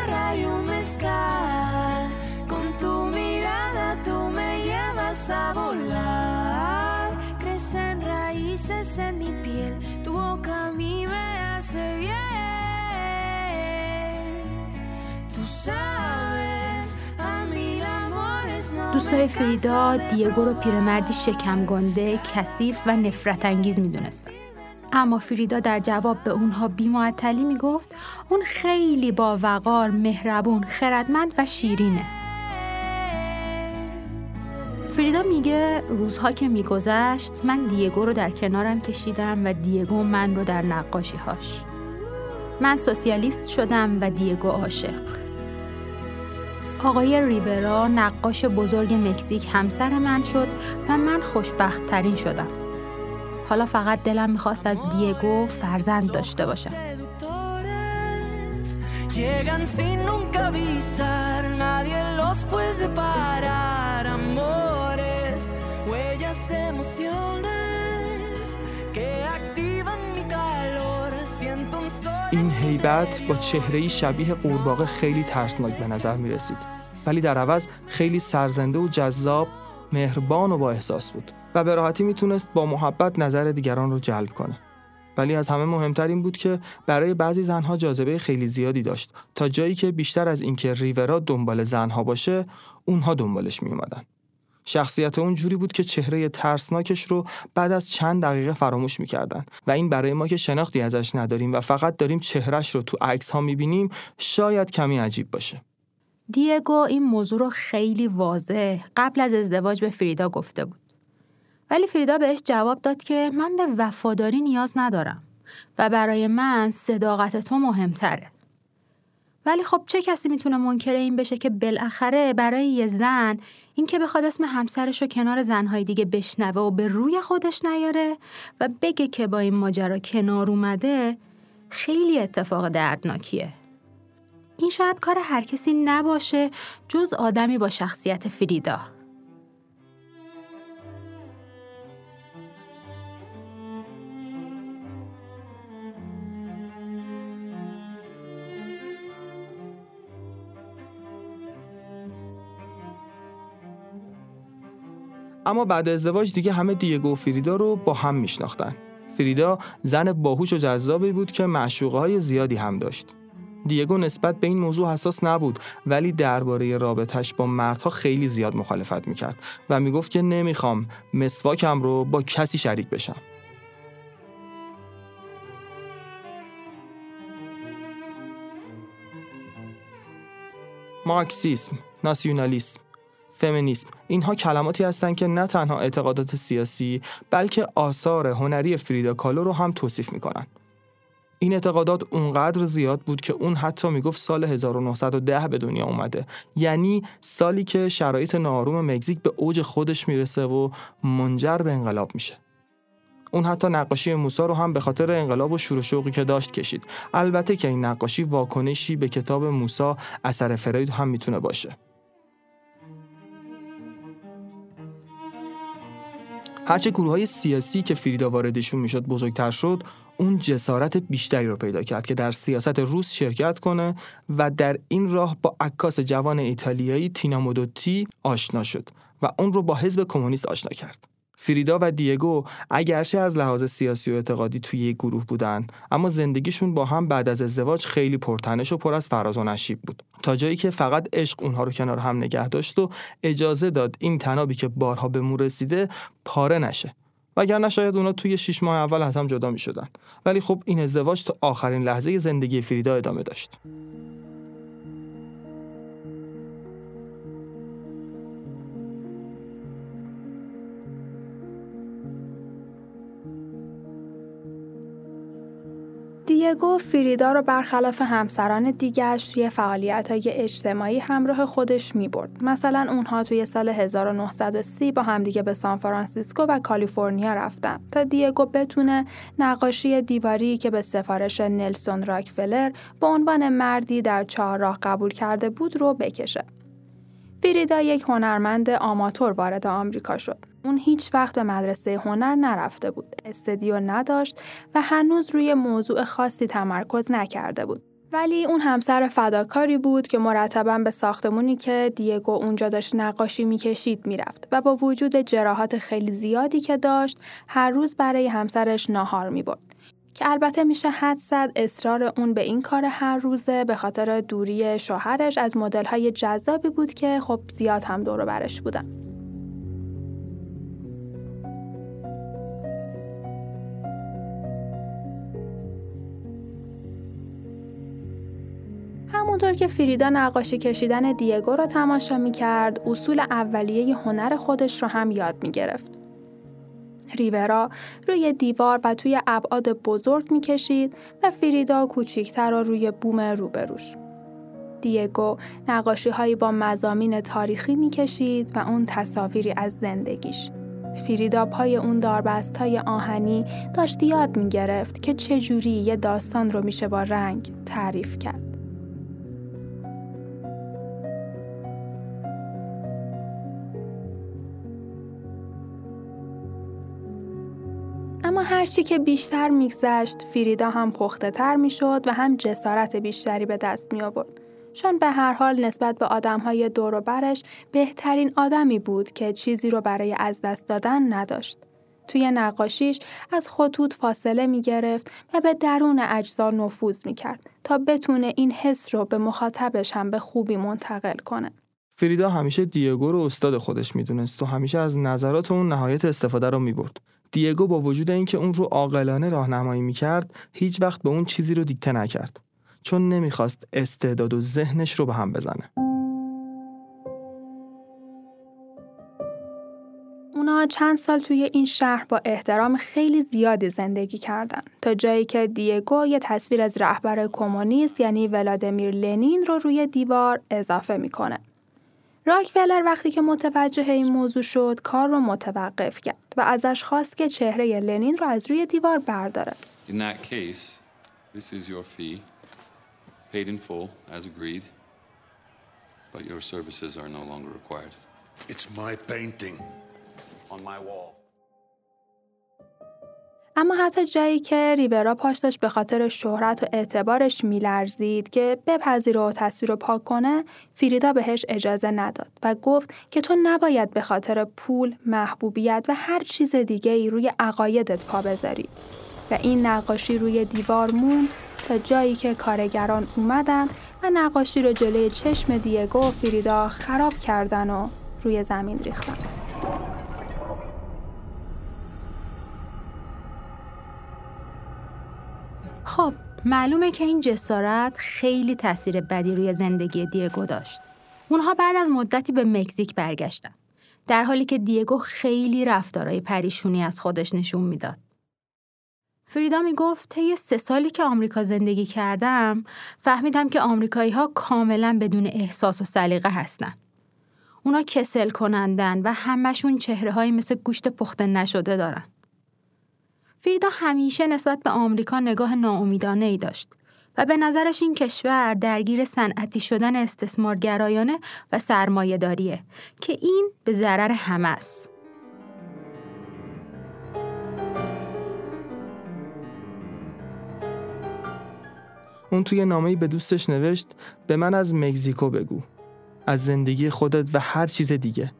en mi piel, tu boca a mí me hace bien. Tú sabes, a mí el amor es no دوستای فریدا دیگو رو پیرمردی شکم گنده، کثیف و نفرت انگیز می‌دونستن. اما فریدا در جواب به اونها بیمعطلی می‌گفت اون خیلی با وقار، مهربون، خردمند و شیرینه. فریدا میگه روزها که میگذشت من دیگو رو در کنارم کشیدم و دیگو من رو در نقاشی هاش. من سوسیالیست شدم و دیگو عاشق. آقای ریورا نقاش بزرگ مکزیک همسر من شد و من خوشبخت ترین شدم. حالا فقط دلم می‌خواست از دیگو فرزند داشته باشم. Llegan sin nunca avisar, nadie los puede parar. Amores, huellas de emociones que activan mi calor. Siento un sol. این هیبت با چهره شبیه قورباغه خیلی ترسناک به نظر می رسید. ولی در عوض خیلی سرزنده و جذاب، مهربان و با احساس بود و به راحتی می‌تونست با محبت نظر دیگران رو جلب کنه. ولی از همه مهمتر این بود که برای بعضی زنها جاذبه خیلی زیادی داشت تا جایی که بیشتر از اینکه ریورا دنبال زنها باشه اونها دنبالش می اومدن. شخصیت اون جوری بود که چهره ترسناکش رو بعد از چند دقیقه فراموش می‌کردن و این برای ما که شناختی ازش نداریم و فقط داریم چهرش رو تو عکس ها می‌بینیم شاید کمی عجیب باشه. دیگو این موضوع رو خیلی واضح قبل از ازدواج به فریدا گفته بود. ولی فریدا بهش جواب داد که من به وفاداری نیاز ندارم و برای من صداقت تو مهمتره. ولی خب چه کسی می‌تونه منکر این بشه که بالاخره برای یه زن این که بخواد اسم همسرش رو کنار زنهای دیگه بشنوه و به روی خودش نیاره و بگه که با این ماجرا کنار اومده خیلی اتفاق دردناکیه. این شاید کار هر کسی نباشه جز آدمی با شخصیت فریدا. اما بعد ازدواج دیگه همه دیگو و فریدا رو با هم میشناختن. فریدا زن باهوش و جذابی بود که معشوقه های زیادی هم داشت. دیگو نسبت به این موضوع حساس نبود ولی درباره رابطش با مردها خیلی زیاد مخالفت می‌کرد و می‌گفت که نمی‌خوام مسواکم رو با کسی شریک بشم. مارکسیسم، ناسیونالیسم، فمینیسم. اینها کلماتی هستند که نه تنها اعتقادات سیاسی بلکه آثار هنری فریدا کالو رو هم توصیف می‌کنن. این اعتقادات اونقدر زیاد بود که اون حتی می‌گفت سال 1910 به دنیا اومده. یعنی سالی که شرایط ناروم مکزیک به اوج خودش می‌رسه و منجر به انقلاب میشه. اون حتی نقاشی موسا رو هم به خاطر انقلاب و شور شوقی که داشت کشید. البته که این نقاشی واکنشی به کتاب موسا اثر فروید هم می‌تونه باشه. هرچه گروه های سیاسی که فریدا واردشون می‌شد بزرگتر شد اون جسارت بیشتری رو پیدا کرد که در سیاست روس شرکت کنه و در این راه با عکاس جوان ایتالیایی تینا مودوتی آشنا شد و اون رو با حزب کمونیست آشنا کرد. فریدا و دیگو اگرچه از لحاظ سیاسی و اعتقادی توی یک گروه بودن اما زندگیشون با هم بعد از ازدواج خیلی پرتنش و پر از فراز و نشیب بود تا جایی که فقط عشق اونها رو کنار هم نگه داشت و اجازه داد این تنابی که بارها به مو رسیده پاره نشه وگرنه شاید اونا توی شیش ماه اول از هم جدا می شدن. ولی خب این ازدواج تا آخرین لحظه زندگی فریدا ادامه داشت. دیگو فریدا رو برخلاف همسران دیگرش توی فعالیت های اجتماعی همراه خودش می برد. مثلا اونها توی سال 1930 با همدیگه به سان فرانسیسکو و کالیفرنیا رفتن تا دیگو بتونه نقاشی دیواری که به سفارش نلسون راکفلر به عنوان مردی در چهارراه قبول کرده بود رو بکشه. فریدا یک هنرمند آماتور وارد آمریکا شد. اون هیچ وقت به مدرسه هنر نرفته بود. استدیو نداشت و هنوز روی موضوع خاصی تمرکز نکرده بود. ولی اون همسر فداکاری بود که مرتبا به ساختمونی که دیگو اونجا داشت نقاشی می‌کشید می‌رفت و با وجود جراحات خیلی زیادی که داشت هر روز برای همسرش ناهار می‌برد. که البته میشه حد زد اصرار اون به این کار هر روزه به خاطر دوری شوهرش از مدل جذابی بود که خب زیاد هم دور برش بودن. همونطور که فریدا نقاشی کشیدن دیگو رو تماشا می کرد، اصول اولیه هنر خودش رو هم یاد می گرفت. ریورا روی دیوار و توی ابعاد بزرگ می کشید و فریدا کوچیکتر رو روی بوم روبروش. دیگو نقاشی هایی با مزامین تاریخی می کشید و اون تصاویری از زندگیش. فریدا پای اون داربست های آهنی داشت یاد می گرفت که چجوری یه داستان رو میشه با رنگ تعریف کرد. هرچی که بیشتر میگذشت فریدا هم پخته تر می‌شد و هم جسارت بیشتری به دست می آورد. چون به هر حال نسبت به آدمهای دور و برش بهترین آدمی بود که چیزی رو برای از دست دادن نداشت. توی نقاشیش از خطوط فاصله می گرفت و به درون اجزا نفوذ می کرد تا بتونه این حس رو به مخاطبش هم به خوبی منتقل کنه. فریدا همیشه دیگو رو استاد خودش می‌دونست و همیشه از نظرات اون نهایت استفاده رو می برد. دیگو با وجود اینکه اون رو عاقلانه راهنمایی می‌کرد هیچ وقت به اون چیزی رو دیکته نکرد. چون نمی‌خواست استعداد و ذهنش رو به هم بزنه. اونا چند سال توی این شهر با احترام خیلی زیادی زندگی کردن. تا جایی که دیگو یه تصویر از رهبر کمونیست یعنی ولادیمیر لنین رو روی دیوار اضافه می‌کنه. راکفلر وقتی که متوجه این موضوع شد کار رو متوقف کرد و ازش خواست که چهره لنین رو از روی دیوار برداره. In that case, this is your fee, paid in full as agreed, but your services are no longer required. It's my painting. On my wall. اما حتی جایی که ریبرا پاش داشت به خاطر شهرت و اعتبارش میلرزید که بپذیره و تصویر رو پاک کنه فریدا بهش اجازه نداد و گفت که تو نباید به خاطر پول، محبوبیت و هر چیز دیگه ای روی عقایدت پا بذاری و این نقاشی روی دیوار موند تا جایی که کارگران اومدن و نقاشی رو جلوی چشم دیگو و فریدا خراب کردن و روی زمین ریختن. خب معلومه که این جسارت خیلی تاثیر بدی روی زندگی دیگو داشت. اونها بعد از مدتی به مکزیک برگشتن. در حالی که دیگو خیلی رفتارهای پریشونی از خودش نشون می‌داد. فریدا می گفت طی سه سالی که آمریکا زندگی کردم فهمیدم که آمریکایی ها کاملا بدون احساس و سلیقه هستن. اونا کسل کنندن و همشون چهره های مثل گوشت پخته نشده دارن. فریدا همیشه نسبت به آمریکا نگاه ناامیدانه ای داشت و به نظرش این کشور درگیر صنعتی شدن استثمارگرایانه و سرمایهداریه که این به ضرر همه است. اون توی نامه‌ای به دوستش نوشت به من از مکزیکو بگو. از زندگی خودت و هر چیز دیگه.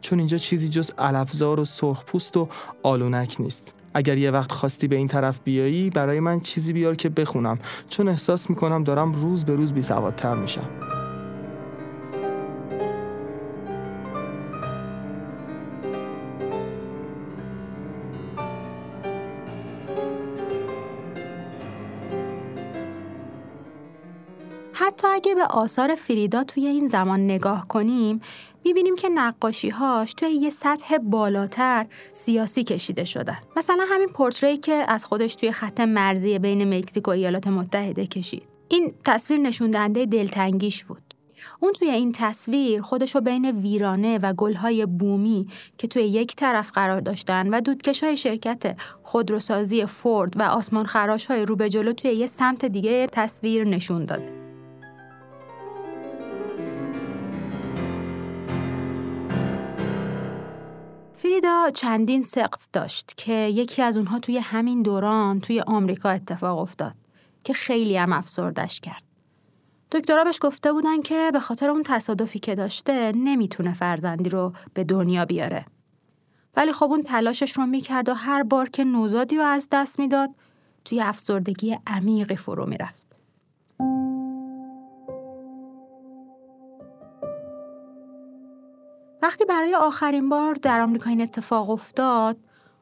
چون اینجا چیزی جز علفزار و سرخپوست و آلونک نیست. اگر یه وقت خواستی به این طرف بیایی برای من چیزی بیار که بخونم. چون احساس می‌کنم دارم روز به روز بیسوادتر میشم. حتی اگه به آثار فریدا توی این زمان نگاه کنیم می‌بینیم که نقاشیهاش توی یه سطح بالاتر سیاسی کشیده شدن. مثلا همین پورتری که از خودش توی خط مرزی بین مکزیک و ایالات متحده کشید. این تصویر نشون دهنده دلتنگیش بود. اون توی این تصویر خودشو بین ویرانه و گلهای بومی که توی یک طرف قرار داشتن و دودکش های شرکت خودروسازی فورد و آسمان خراش های رو به جلو توی یه سمت دیگه تصویر نشون داده. فریدا چندین سقط داشت که یکی از اونها توی همین دوران توی آمریکا اتفاق افتاد که خیلی هم افسردش کرد. دکترها بهش گفته بودن که به خاطر اون تصادفی که داشته نمی‌تونه فرزندی رو به دنیا بیاره. ولی خب اون تلاشش رو می‌کرد و هر بار که نوزادی رو از دست می‌داد توی افسردگی عمیقی فرو می‌رفت. وقتی برای آخرین بار در آمریکا این اتفاق افتاد،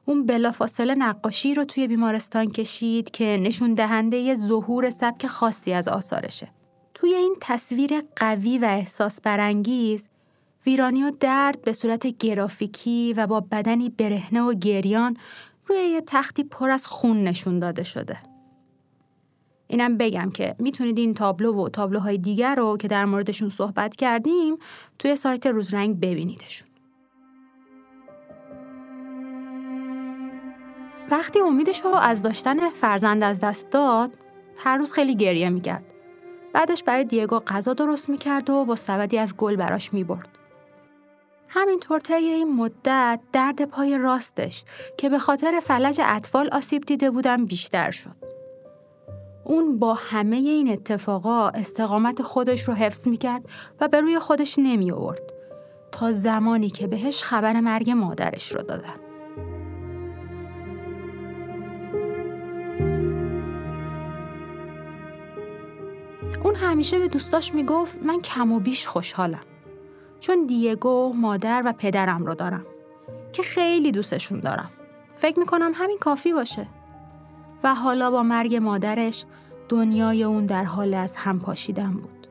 اون بلافاصله نقاشی رو توی بیمارستان کشید که نشون دهنده ظهور سبک خاصی از آثارشه. توی این تصویر قوی و احساس برانگیز ویرانی و درد به صورت گرافیکی و با بدنی برهنه و گریان روی یه تختی پر از خون نشون داده شده. اینم بگم که می‌تونید این تابلو و تابلوهای دیگر رو که در موردشون صحبت کردیم توی سایت روزرنگ ببینیدشون. وقتی امیدش رو از داشتن فرزند از دست داد، هر روز خیلی گریه می‌کرد. بعدش برای دیگو غذا درست می‌کرد و با سبدی از گل براش می‌برد. همینطور طی این مدت درد پای راستش که به خاطر فلج اطفال آسیب دیده بودم بیشتر شد. اون با همه این اتفاقا استقامت خودش رو حفظ می‌کرد و به روی خودش نمی آورد تا زمانی که بهش خبر مرگ مادرش رو دادن. اون همیشه به دوستاش می‌گفت من کم و بیش خوشحالم. چون دیگو مادر و پدرم رو دارم که خیلی دوستشون دارم. فکر می‌کنم همین کافی باشه. و حالا با مرگ مادرش دنیای اون در حال از هم پاشیدن بود.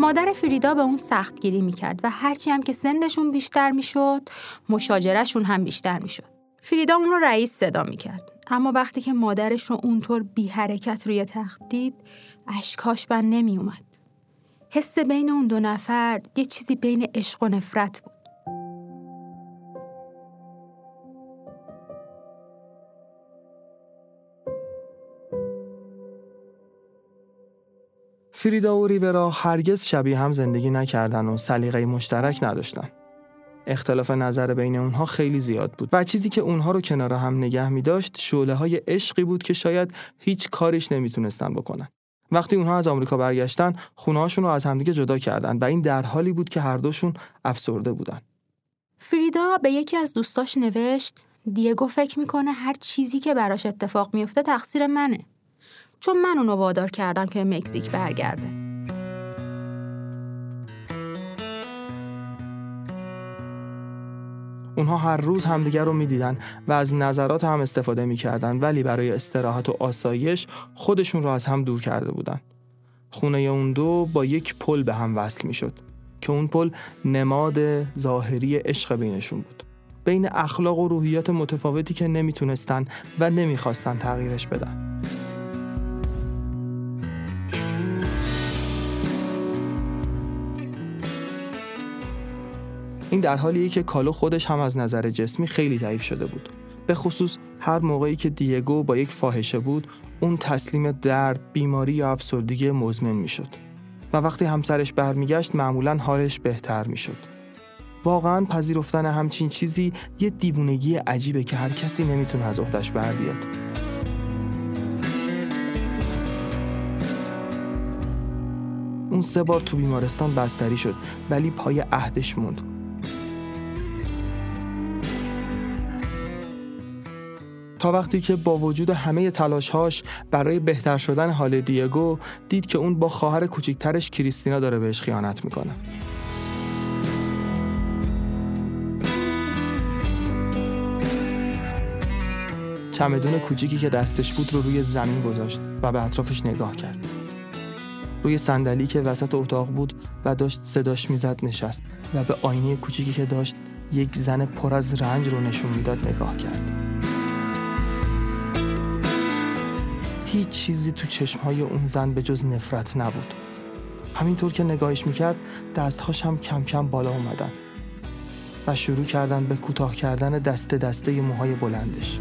مادر فریدا به اون سختگیری می‌کرد و هرچی هم که سنشون بیشتر می‌شد مشاجرهشون هم بیشتر می‌شد. فریدا اون رو رئیس صدا می‌کرد. اما وقتی که مادرش رو اونطور بی حرکت روی تخت دید اشکاش بند نمی اومد. حس بین اون دو نفر یه چیزی بین عشق و نفرت بود. فریدا و ریورا هرگز شبیه هم زندگی نکردن و سلیقه مشترک نداشتن. اختلاف نظر بین اونها خیلی زیاد بود و چیزی که اونها رو کنار هم نگه می داشت شعله های عشقی بود که شاید هیچ کاریش نمی‌تونستن بکنن. وقتی اونها از آمریکا برگشتن خونه‌هاشون رو از همدیگه جدا کردن و این در حالی بود که هر دوشون افسرده بودن. فریدا به یکی از دوستاش نوشت دیگو فکر می‌کنه هر چیزی که براش اتفاق میفته تقصیر منه. چون من اونو وادار کردم که مکزیک برگرده. اونها هر روز همدیگر رو می‌دیدن و از نظرات هم استفاده می‌کردن ولی برای استراحت و آسایش خودشون رو از هم دور کرده بودن. خونه اون دو با یک پل به هم وصل می‌شد که اون پل نماد ظاهری عشق بینشون بود. بین اخلاق و روحیات متفاوتی که نمی‌تونستن و نمی‌خواستن تغییرش بدن. این در حالیه که کالو خودش هم از نظر جسمی خیلی ضعیف شده بود. به خصوص هر موقعی که دیگو با یک فاحشه بود، اون تسلیم درد، بیماری یا افسردگی مزمن می‌شد. و وقتی همسرش برمیگشت معمولا حالش بهتر می‌شد. واقعا پذیرفتن همچین چیزی یه دیوونگی عجیبه که هر کسی نمی‌تونه از عهدش بر بیاد. اون سه بار تو بیمارستان بستری شد ولی پای عهدش موند تا وقتی که با وجود همه تلاشهاش برای بهتر شدن حال دیگو دید که اون با خواهر کوچیکترش کریستینا داره بهش خیانت می‌کنه. چمدون کوچیکی که دستش بود رو روی زمین گذاشت و به اطرافش نگاه کرد. روی صندلی که وسط اتاق بود و داشت صداش می‌زد نشست و به آینه کوچیکی که داشت یک زن پر از رنج رو نشون می‌داد نگاه کرد. هیچ چیزی تو چشمهای اون زن به جز نفرت نبود. همینطور که نگاهش می‌کرد دستهاش هم کم کم بالا اومدن و شروع کردن به کوتاه کردن دسته دسته موهای بلندش.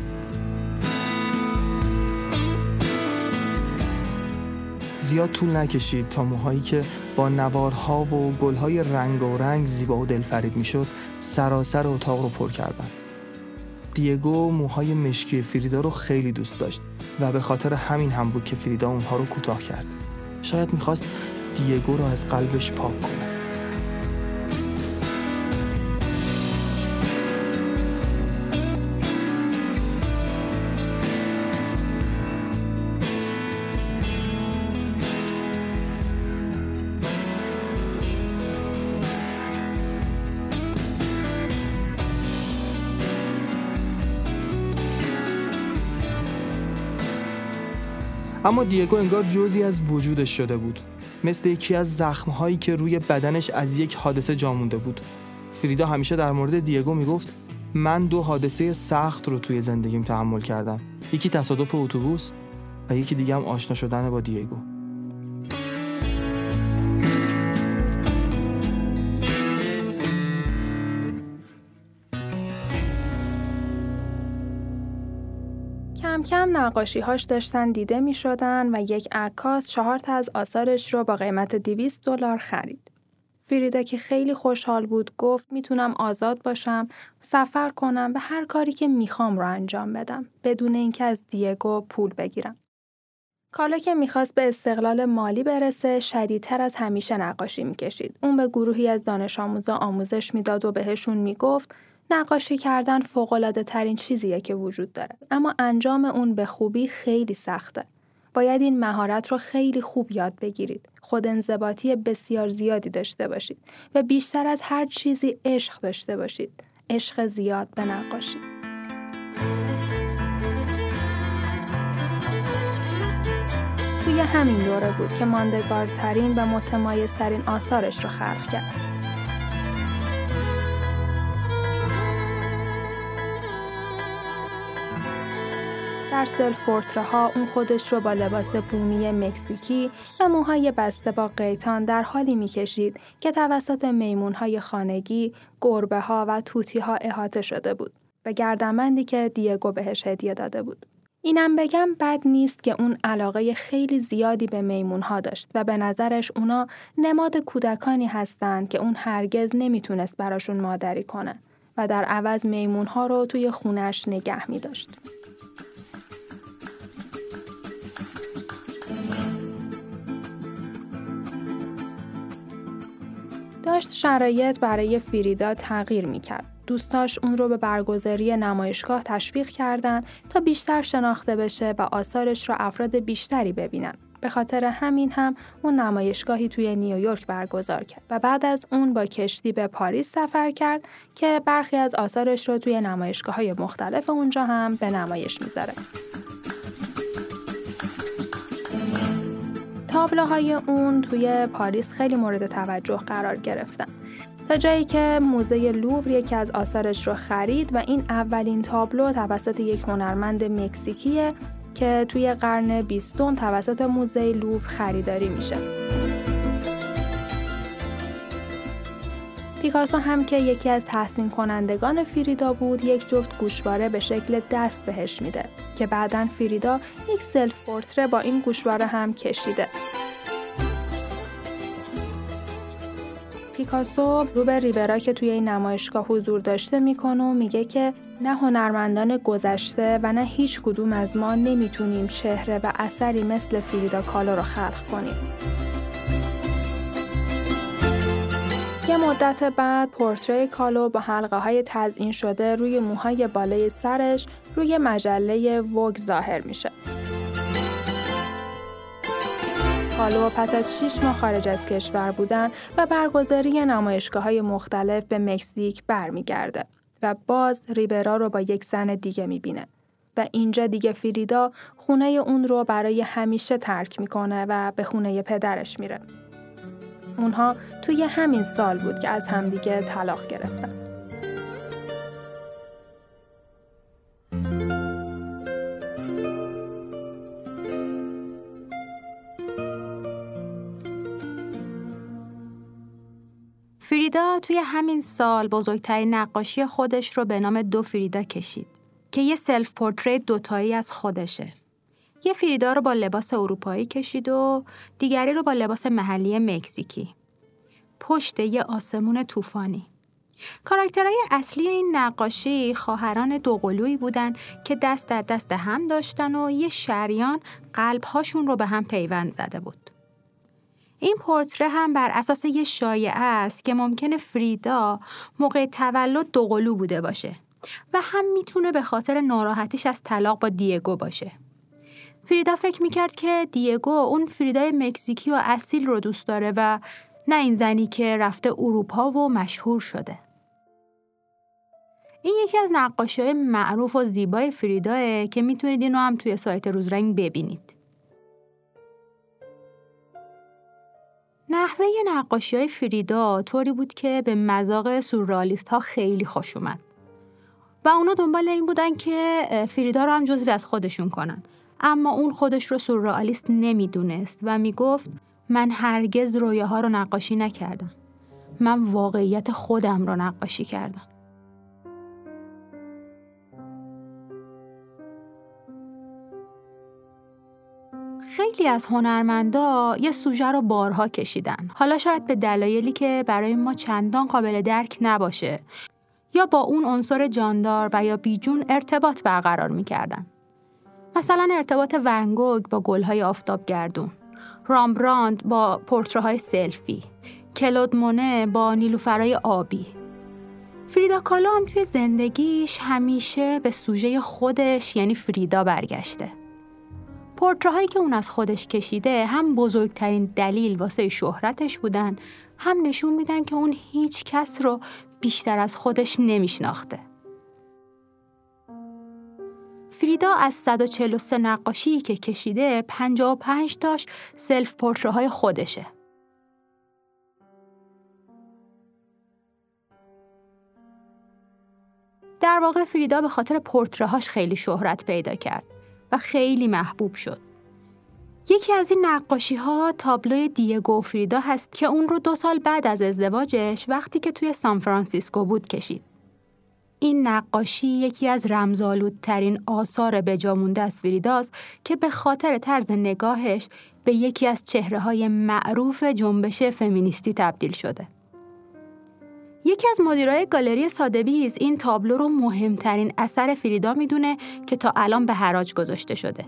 زیاد طول نکشید تا موهایی که با نوارها و گلهای رنگ و رنگ زیبا و دلفریب می‌شد سراسر اتاق رو پر کردن. دیگو موهای مشکی فریدا رو خیلی دوست داشت و به خاطر همین هم بود که فریدا اونها رو کوتاه کرد. شاید می‌خواست دیگو رو از قلبش پاک کنه اما دیگو انگار جزی از وجودش شده بود. مثل یکی از زخمهایی که روی بدنش از یک حادثه جا مونده بود. فریدا همیشه در مورد دیگو می‌گفت من دو حادثه سخت رو توی زندگیم تحمل کردم. یکی تصادف اتوبوس و یکی دیگه هم آشنا شدن با دیگو. کم کم نقاشیهاش داشتن دیده می شدن و یک عکاس چهار تا از آثارش رو با قیمت 200 دلار خرید. فریدا که خیلی خوشحال بود گفت می‌تونم آزاد باشم، سفر کنم و هر کاری که می‌خوام رو انجام بدم بدون اینکه از دیگو پول بگیرم. کالا که می‌خواست به استقلال مالی برسه شدیدتر از همیشه نقاشی می‌کشید. اون به گروهی از دانش آموزا آموزش می‌داد و بهشون می‌گفت نقاشی کردن فوقلاده ترین چیزیه که وجود داره اما انجام اون به خوبی خیلی سخته. باید این مهارت رو خیلی خوب یاد بگیرید. خود انضباطی بسیار زیادی داشته باشید و بیشتر از هر چیزی عشق داشته باشید. عشق زیاد به نقاشی. توی همین دوره بود که ماندگارترین و متمایزترین آثارش رو خلق کرد. در سلفورتره ها اون خودش رو با لباس بومی مکزیکی و موهای بسته با قیتان در حالی می‌کشید که توسط میمون های خانگی، گربه ها و توتی ها احاطه شده بود و گردمندی که دیگو بهش هدیه داده بود. اینم بگم بد نیست که اون علاقه خیلی زیادی به میمون ها داشت و به نظرش اونا نماد کودکانی هستند که اون هرگز نمی‌تونست براشون مادری کنه و در عوض میمون ها رو توی خونش نگه می داشت. داشت شرایط برای فریدا تغییر می‌کرد. دوستاش اون رو به برگزاری نمایشگاه تشویق کردند تا بیشتر شناخته بشه و آثارش رو افراد بیشتری ببینن. به خاطر همین هم اون نمایشگاهی توی نیویورک برگزار کرد و بعد از اون با کشتی به پاریس سفر کرد که برخی از آثارش رو توی نمایشگاه های مختلف اونجا هم به نمایش می‌ذاره. تابلوهای اون توی پاریس خیلی مورد توجه قرار گرفتن. تا جایی که موزه لوور یکی از آثارش رو خرید و این اولین تابلو توسط یک هنرمند مکزیکیه که توی قرن بیستم توسط موزه لوور خریداری میشه. پیکاسو هم که یکی از تحسین کنندگان فریدا بود یک جفت گوشواره به شکل دست بهش میده که بعدا فریدا یک سلف پورتره با این گوشواره هم کشیده. پیکاسو رو به ریبرا که توی این نمایشگاه حضور داشته می‌کنه و میگه که نه هنرمندان گذشته و نه هیچ کدوم از ما نمی‌تونیم چهره و اثری مثل فریدا کالو رو خلق کنیم. یه مدت بعد پورتری کالو با حلقه های تزئین شده روی موهای بالای سرش روی مجله وگ ظاهر میشه. کالو پس از 6 ماه خارج از کشور بودن و برگزاری نمایشگاه های مختلف به مکزیک برمیگرده و باز ریبرا رو با یک زن دیگه می‌بینه. و اینجا دیگه فریدا خونه اون رو برای همیشه ترک می‌کنه و به خونه پدرش میره. اونها توی همین سال بود که از همدیگه طلاق گرفتن. فریدا توی همین سال بزرگترین نقاشی خودش رو به نام دو فریدا کشید که یه self portrait دوتایی از خودشه. یه فریدا رو با لباس اروپایی کشید و دیگری رو با لباس محلی مکزیکی. پشت یه آسمون طوفانی. کاراکترهای اصلی این نقاشی خواهران دوقلویی بودن که دست در دست هم داشتن و یه شریان قلبهاشون رو به هم پیوند زده بود. این پورتره هم بر اساس یه شایعه است که ممکنه فریدا موقع تولد دوقلو بوده باشه و هم می‌تونه به خاطر ناراحتیش از طلاق با دیگو باشه. فریدا فکر می‌کرد که دیگو اون فریدای مکزیکی و اصیل رو دوست داره و نه این زنی که رفته اروپا و مشهور شده. این یکی از نقاشی های معروف و زیبای فریداه که می‌تونید اینو هم توی سایت روزرنگ ببینید. نحوه نقاشی های فریدا طوری بود که به مذاق سوررالیست ها خیلی خوش اومد. و اونا دنبال این بودن که فریدا رو هم جزوی از خودشون کنن. اما اون خودش رو سوررالیست نمی‌دونست و می‌گفت من هرگز رویاها رو نقاشی نکردم. من واقعیت خودم رو نقاشی کردم. خیلی از هنرمندا یه سوژه رو بارها کشیدن. حالا شاید به دلایلی که برای ما چندان قابل درک نباشه یا با اون عنصر جاندار و یا بیجون ارتباط برقرار می‌کردن. مثلا ارتباط ونگوگ با گلهای آفتابگردون، رامبراند با پورترهای سلفی، کلود مونه با نیلوفرای آبی. فریدا کالو هم توی زندگیش همیشه به سوژه خودش یعنی فریدا برگشته. پورتراهایی که اون از خودش کشیده هم بزرگترین دلیل واسه شهرتش بودن هم نشون میدن که اون هیچ کس رو بیشتر از خودش نمیشناخته. فریدا از 143 نقاشی که کشیده 55 تاش سلف پورتراهای خودشه. در واقع فریدا به خاطر پورترهاش خیلی شهرت پیدا کرد. و خیلی محبوب شد. یکی از این نقاشی ها تابلوی دیگو و فریدا هست که اون رو دو سال بعد از ازدواجش وقتی که توی سان فرانسیسکو بود کشید. این نقاشی یکی از رمزالودترین آثار بجامونده از فریداست که به خاطر طرز نگاهش به یکی از چهره های معروف جنبش فمینیستی تبدیل شده. یکی از مدیرای گالری سادبیز این تابلو رو مهمترین اثر فریدا می‌دونه که تا الان به حراج گذاشته شده.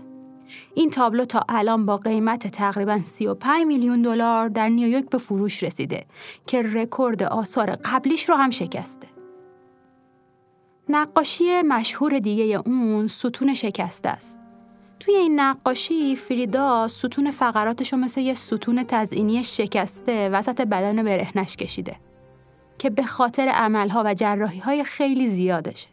این تابلو تا الان با قیمت تقریبا 35 میلیون دلار در نیویورک به فروش رسیده که رکورد آثار قبلیش رو هم شکسته. نقاشی مشهور دیگه اون ستون شکسته است. توی این نقاشی فریدا ستون فقراتش رو مثل یه ستون تزئینی شکسته وسط بدن برهنش کشیده. که به خاطر عملها و جراحی های خیلی زیادشه.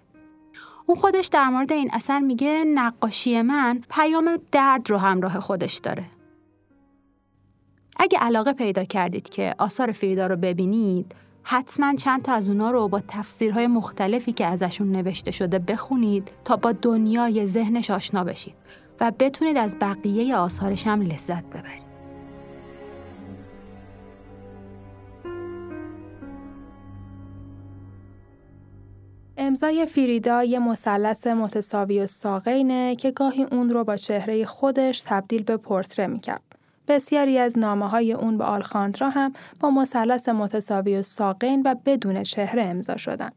اون خودش در مورد این اثر میگه نقاشی من پیام درد رو همراه خودش داره. اگه علاقه پیدا کردید که آثار فریدا رو ببینید، حتما چند تا از اونا رو با تفسیرهای مختلفی که ازشون نوشته شده بخونید تا با دنیای ذهنش آشنا بشید و بتونید از بقیه آثارش هم لذت ببرید. امضای فریدا یه مثلث متساوی و ساقینه که گاهی اون رو با چهره خودش تبدیل به پورتره می‌کرد. بسیاری از نامه های اون به آلخاندرا هم با مثلث متساوی و ساقین و بدون چهره امضا شدن.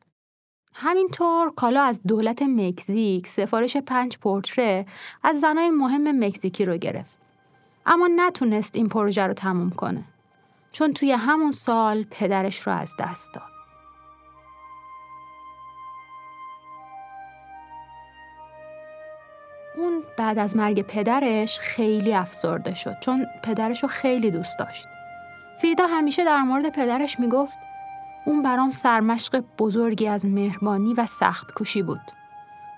همینطور کالا از دولت مکزیک سفارش پنج پورتره از زنای مهم مکزیکی رو گرفت. اما نتونست این پروژه رو تموم کنه. چون توی همون سال پدرش رو از دست داد. اون بعد از مرگ پدرش خیلی افسرده شد چون پدرش رو خیلی دوست داشت. فریدا همیشه در مورد پدرش می‌گفت اون برام سرمشق بزرگی از مهربانی و سخت کوشی بود.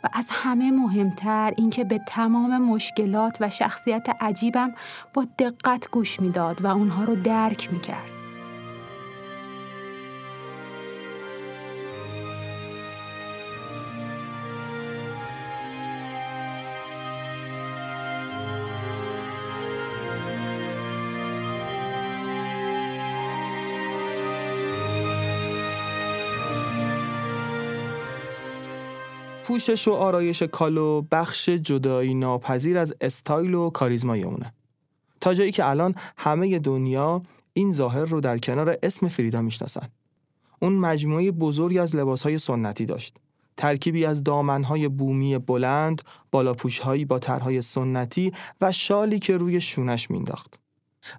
و از همه مهمتر اینکه به تمام مشکلات و شخصیت عجیبم با دقت گوش می‌داد و اونها رو درک می‌کرد. پوشش و آرایش کالو بخش جدایی ناپذیر از استایل و کاریزمای اونه. تا جایی که الان همه دنیا این ظاهر رو در کنار اسم فریدا می‌شناسن. اون مجموعه بزرگی از لباسهای سنتی داشت. ترکیبی از دامنهای بومی بلند، بالاپوشهایی با طرحهای سنتی و شالی که روی شونش مینداخت.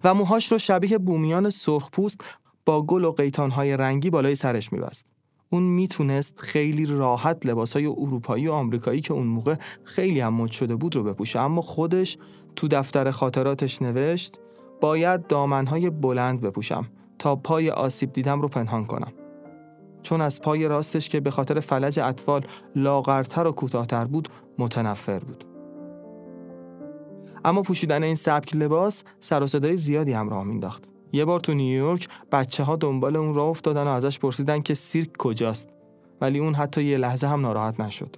و موهاش رو شبیه بومیان سرخپوست با گل و قیتانهای رنگی بالای سرش میبست. اون می‌تونست خیلی راحت لباسای اروپایی و آمریکایی که اون موقع خیلی هم مد شده بود رو بپوشه. اما خودش تو دفتر خاطراتش نوشت باید دامنهای بلند بپوشم تا پای آسیب دیدم رو پنهان کنم. چون از پای راستش که به خاطر فلج اطفال لاغرتر و کوتاهتر بود متنفر بود. اما پوشیدن این سبک لباس سر و صدای زیادی همراه مینداخت یه بار تو نیویورک بچه ها دنبال اون راه افتادن و ازش پرسیدن که سیرک کجاست. ولی اون حتی یه لحظه هم ناراحت نشد.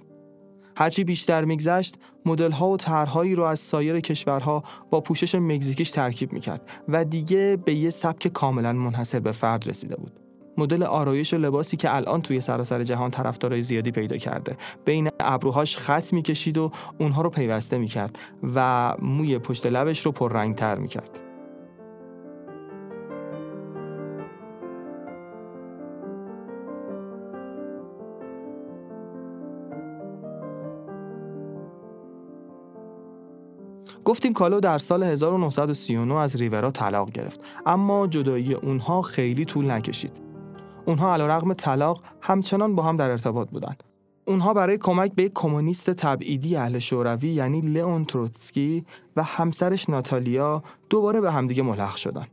هرچی بیشتر میگذشت مدل ها و طرحهایی رو از سایر کشورها با پوشش مکزیکیش ترکیب می‌کرد و دیگه به یه سبک کاملا منحصر به فرد رسیده بود. مدل آرایش و لباسی که الان توی سراسر جهان طرفدارای زیادی پیدا کرده. بین ابروهاش خط می‌کشید و اونها رو پیوسته می‌کرد و موی پشت لبش رو پررنگتر می‌کرد. گفتیم کالو در سال 1939 از ریورا طلاق گرفت اما جدایی اونها خیلی طول نکشید اونها علیرغم طلاق همچنان با هم در ارتباط بودند اونها برای کمک به یک کمونیست تبعیدی اهل شوروی یعنی لئون تروتسکی و همسرش ناتالیا دوباره به همدیگه ملحق شدن.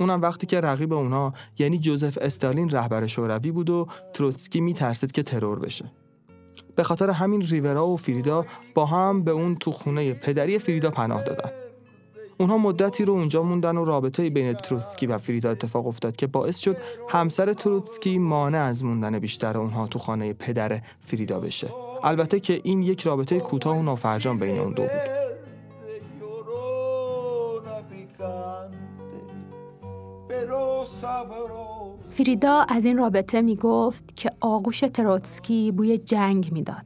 اونم وقتی که رقیب اونها یعنی جوزف استالین رهبر شوروی بود و تروتسکی میترسید که ترور بشه. به خاطر همین ریورا و فریدا با هم به اون تو خونه پدری فریدا پناه دادن. اونها مدتی رو اونجا موندن و رابطه بین تروتسکی و فریدا اتفاق افتاد که باعث شد همسر تروتسکی مانع از موندن بیشتر اونها تو خانه پدر فریدا بشه. البته که این یک رابطه کوتاه و نافرجام بین اون دو بود. فریدا از این رابطه می گفت که آغوش تروتسکی بوی جنگ می‌داد.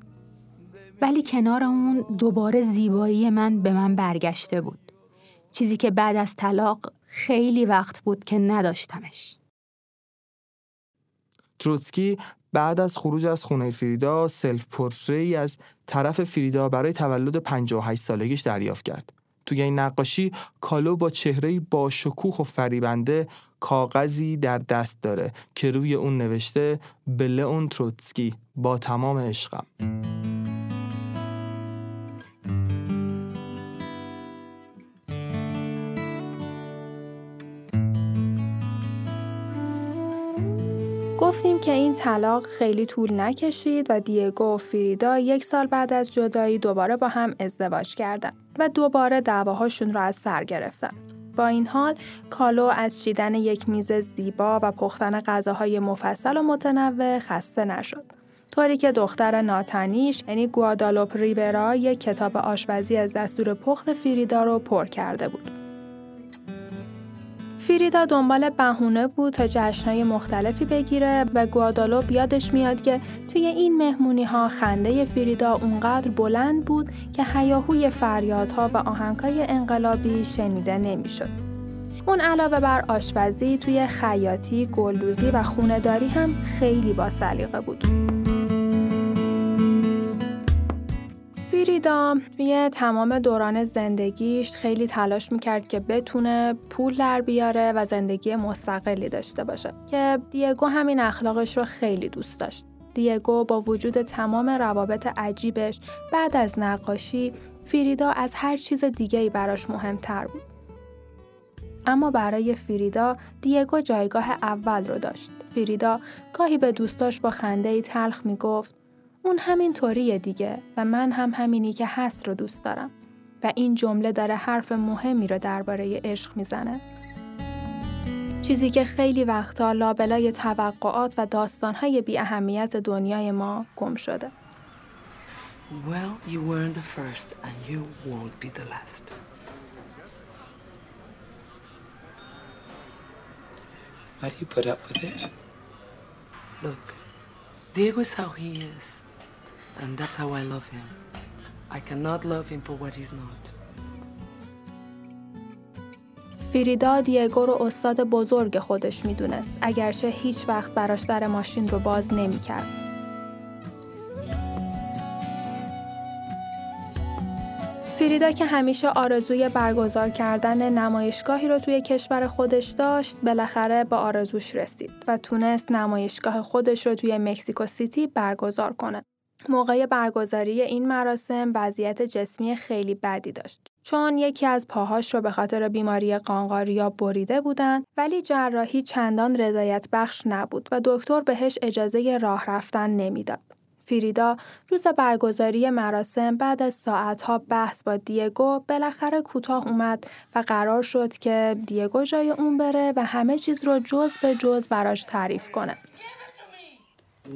ولی کنار اون دوباره زیبایی من به من برگشته بود. چیزی که بعد از طلاق خیلی وقت بود که نداشتمش. تروتسکی بعد از خروج از خونه فریدا self portrait ی از طرف فریدا برای تولد 58 سالگیش دریافت کرد. توی این نقاشی کالو با چهره با شکوه و فریبنده کاغذی در دست داره که روی اون نوشته بله اون تروتسکی با تمام عشقم. گفتیم که این طلاق خیلی طول نکشید و دیگو و فریدا یک سال بعد از جدایی دوباره با هم ازدواج کردند و دوباره دعواهاشون را از سر گرفتن. با این حال کالو از چیدن یک میز زیبا و پختن غذاهای مفصل و متنوع خسته نشد. طوری که دختر ناتنیش یعنی گوادالوپ ریورا یک کتاب آشپزی از دستور پخت فریدا رو پر کرده بود. فریدا دنبال بهونه بود تا جشنهای مختلفی بگیره و گوادالو بیادش میاد که توی این مهمونی ها خنده فریدا اونقدر بلند بود که هیاهوی فریادها و آهنگهای انقلابی شنیده نمی‌شد. اون علاوه بر آشپزی توی خیاطی، گلدوزی و خونداری هم خیلی با سلیقه بود. فریدا توی تمام دوران زندگیش خیلی تلاش می‌کرد که بتونه پول در بیاره و زندگی مستقلی داشته باشه که دیگو همین اخلاقش رو خیلی دوست داشت. دیگو با وجود تمام روابط عجیبش بعد از نقاشی فریدا از هر چیز دیگه ای براش مهمتر بود. اما برای فریدا دیگو جایگاه اول رو داشت. فریدا گاهی به دوستاش با خنده ای تلخ می‌گفت اون همین طوریه دیگه و من هم همینی که هست رو دوست دارم و این جمله داره حرف مهمی رو درباره عشق می‌زنه. چیزی که خیلی وقتا لابلای توقعات و داستانهای بی اهمیت دنیای ما گم شده. Well, you weren't the first and you won't be the last. Why do you put up with it? Look, Diego is how he is. And that's how I love him. I cannot love him for what he's not. فریدا دیگو رو استاد بزرگ خودش می‌دونست اگرچه هیچ وقت براش در ماشین رو باز نمی‌کرد. فریدا که همیشه آرزوی برگزار کردن نمایشگاهی رو توی کشور خودش داشت بالاخره به آرزوش رسید و تونست نمایشگاه خودش رو توی مکزیکو سیتی برگزار کنه. موقع برگزاری این مراسم وضعیت جسمی خیلی بدی داشت چون یکی از پاهاش رو به خاطر بیماری قانقاریا بریده بودن ولی جراحی چندان رضایت بخش نبود و دکتر بهش اجازه راه رفتن نمی‌داد. فریدا روز برگزاری مراسم بعد از ساعتها بحث با دیگو بالاخره کوتاه اومد و قرار شد که دیگو جای اون بره و همه چیز رو جز به جز براش تعریف کنه.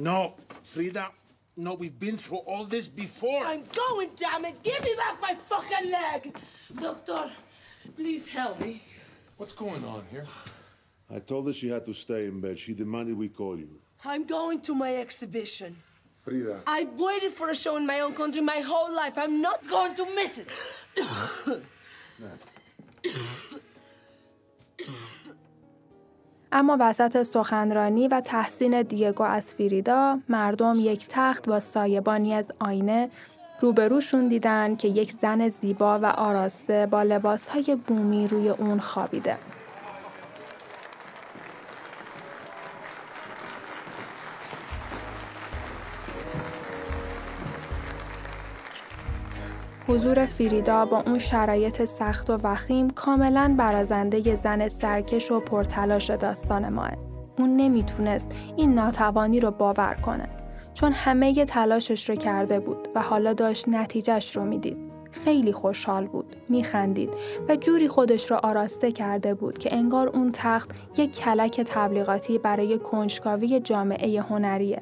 No, Frida. No, we've been through all this before. I'm going, damn it! Give me back my fucking leg! Doctor, please help me. What's going on here? I told her she had to stay in bed. She demanded we call you. I'm going to my exhibition. Frida. I've waited for a show in my own country my whole life. I'm not going to miss it. اما وسط سخنرانی و تحسین دیگو از فریدا مردم یک تخت با سایبانی از آینه روبروشون دیدن که یک زن زیبا و آراسته با لباسهای بومی روی اون خوابیده. حضور فریدا با اون شرایط سخت و وخیم کاملا برازنده زن سرکش و پرتلاش داستان ماه. اون نمی‌تونست این ناتوانی رو باور کنه چون همه تلاشش رو کرده بود و حالا داشت نتیجهش رو می‌دید. خیلی خوشحال بود، میخندید و جوری خودش رو آراسته کرده بود که انگار اون تخت یک کلک تبلیغاتی برای کنجکاوی جامعه هنریه.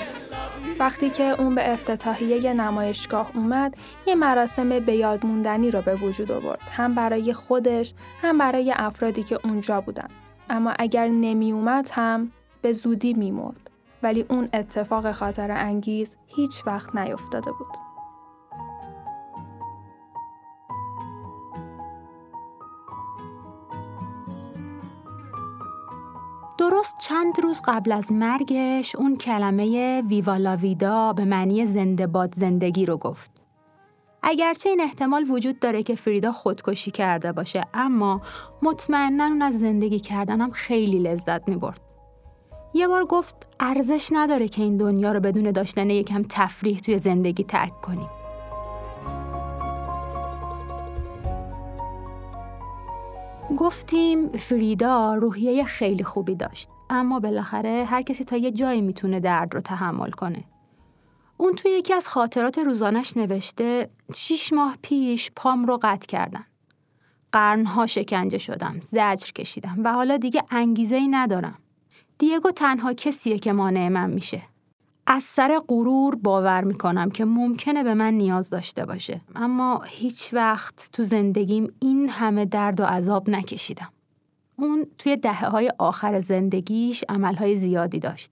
وقتی که اون به افتتاحیه نمایشگاه اومد یه مراسم به یاد موندنی رو به وجود آورد. هم برای خودش هم برای افرادی که اونجا بودن. اما اگر نمی اومد هم به زودی میمرد ولی اون اتفاق خاطر انگیز هیچ وقت نیفتاده بود. درست چند روز قبل از مرگش اون کلمه ویوالا ویدا به معنی زنده باد زندگی رو گفت. اگرچه این احتمال وجود داره که فریدا خودکشی کرده باشه اما مطمئنا اون از زندگی کردنم خیلی لذت می برد. یه بار گفت ارزش نداره که این دنیا رو بدون داشتن یکم تفریح توی زندگی ترک کنیم. گفتیم فریدا روحیه خیلی خوبی داشت. اما بالاخره هر کسی تا یه جایی می‌تونه درد رو تحمل کنه. اون توی یکی از خاطرات روزانش نوشته شیش ماه پیش پام رو قطع کردن. قرنها شکنجه شدم زجر کشیدم و حالا دیگه انگیزه ای ندارم. دیگو تنها کسیه که مانع من میشه. از سر غرور باور می‌کنم که ممکنه به من نیاز داشته باشه اما هیچ وقت تو زندگیم این همه درد و عذاب نکشیدم اون توی دهه های آخر زندگیش عملهای زیادی داشت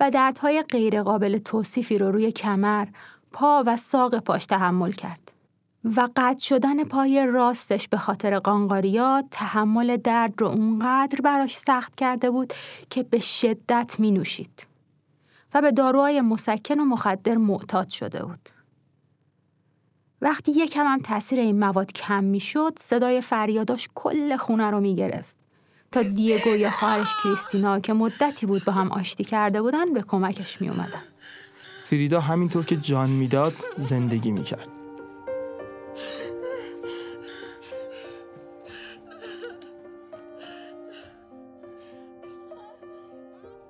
و دردهای غیرقابل توصیفی رو روی کمر، پا و ساق پاش تحمل کرد. و قطع شدن پای راستش به خاطر قانقاریا تحمل درد رو اونقدر براش سخت کرده بود که به شدت می نوشید. و به داروهای مسکن و مخدر معتاد شده بود. وقتی یکم هم تاثیر این مواد کم می‌شد صدای فریاداش کل خونه رو می‌گرفت تا دیگو یا خواهرش کریستینا که مدتی بود با هم آشتی کرده بودن به کمکش می اومدن. فریدا همینطور که جان می‌داد زندگی می‌کرد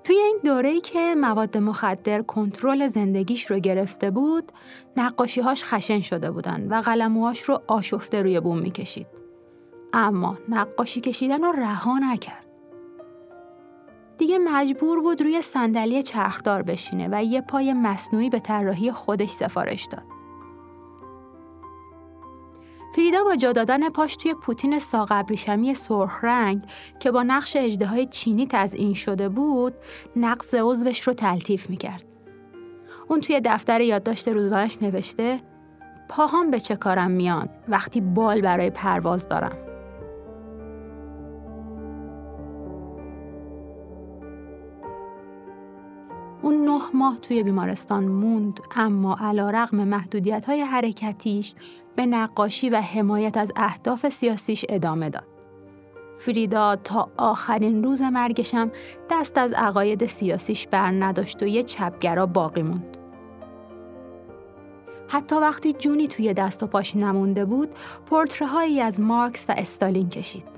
توی این دوره‌ای که مواد مخدر کنترل زندگیش رو گرفته بود، نقاشیهاش خشن شده بودن و قلموهاش رو آشفته روی بوم می‌کشید. اما نقاشی کشیدن رو رها نکرد. دیگه مجبور بود روی صندلی چرخدار بشینه و یه پای مصنوعی به طراحی خودش سفارش داد. فریدا با جا دادن پاش توی پوتین ساق ابریشمی سرخ رنگ که با نقش های چینی تزئین شده بود نقص عضوش رو تلطیف می‌کرد. اون توی دفتر یادداشت روزانش نوشته پاهام به چه کارم میان وقتی بال برای پرواز دارم. اون نه ماه توی بیمارستان موند اما علا رقم محدودیت های حرکتیش به نقاشی و حمایت از اهداف سیاسیش ادامه داد. فریدا تا آخرین روز مرگشم دست از عقاید سیاسیش بر نداشت و یه چپگرا باقی موند. حتی وقتی جونی توی دست و پاش نمونده بود، پورترهایی از مارکس و استالین کشید.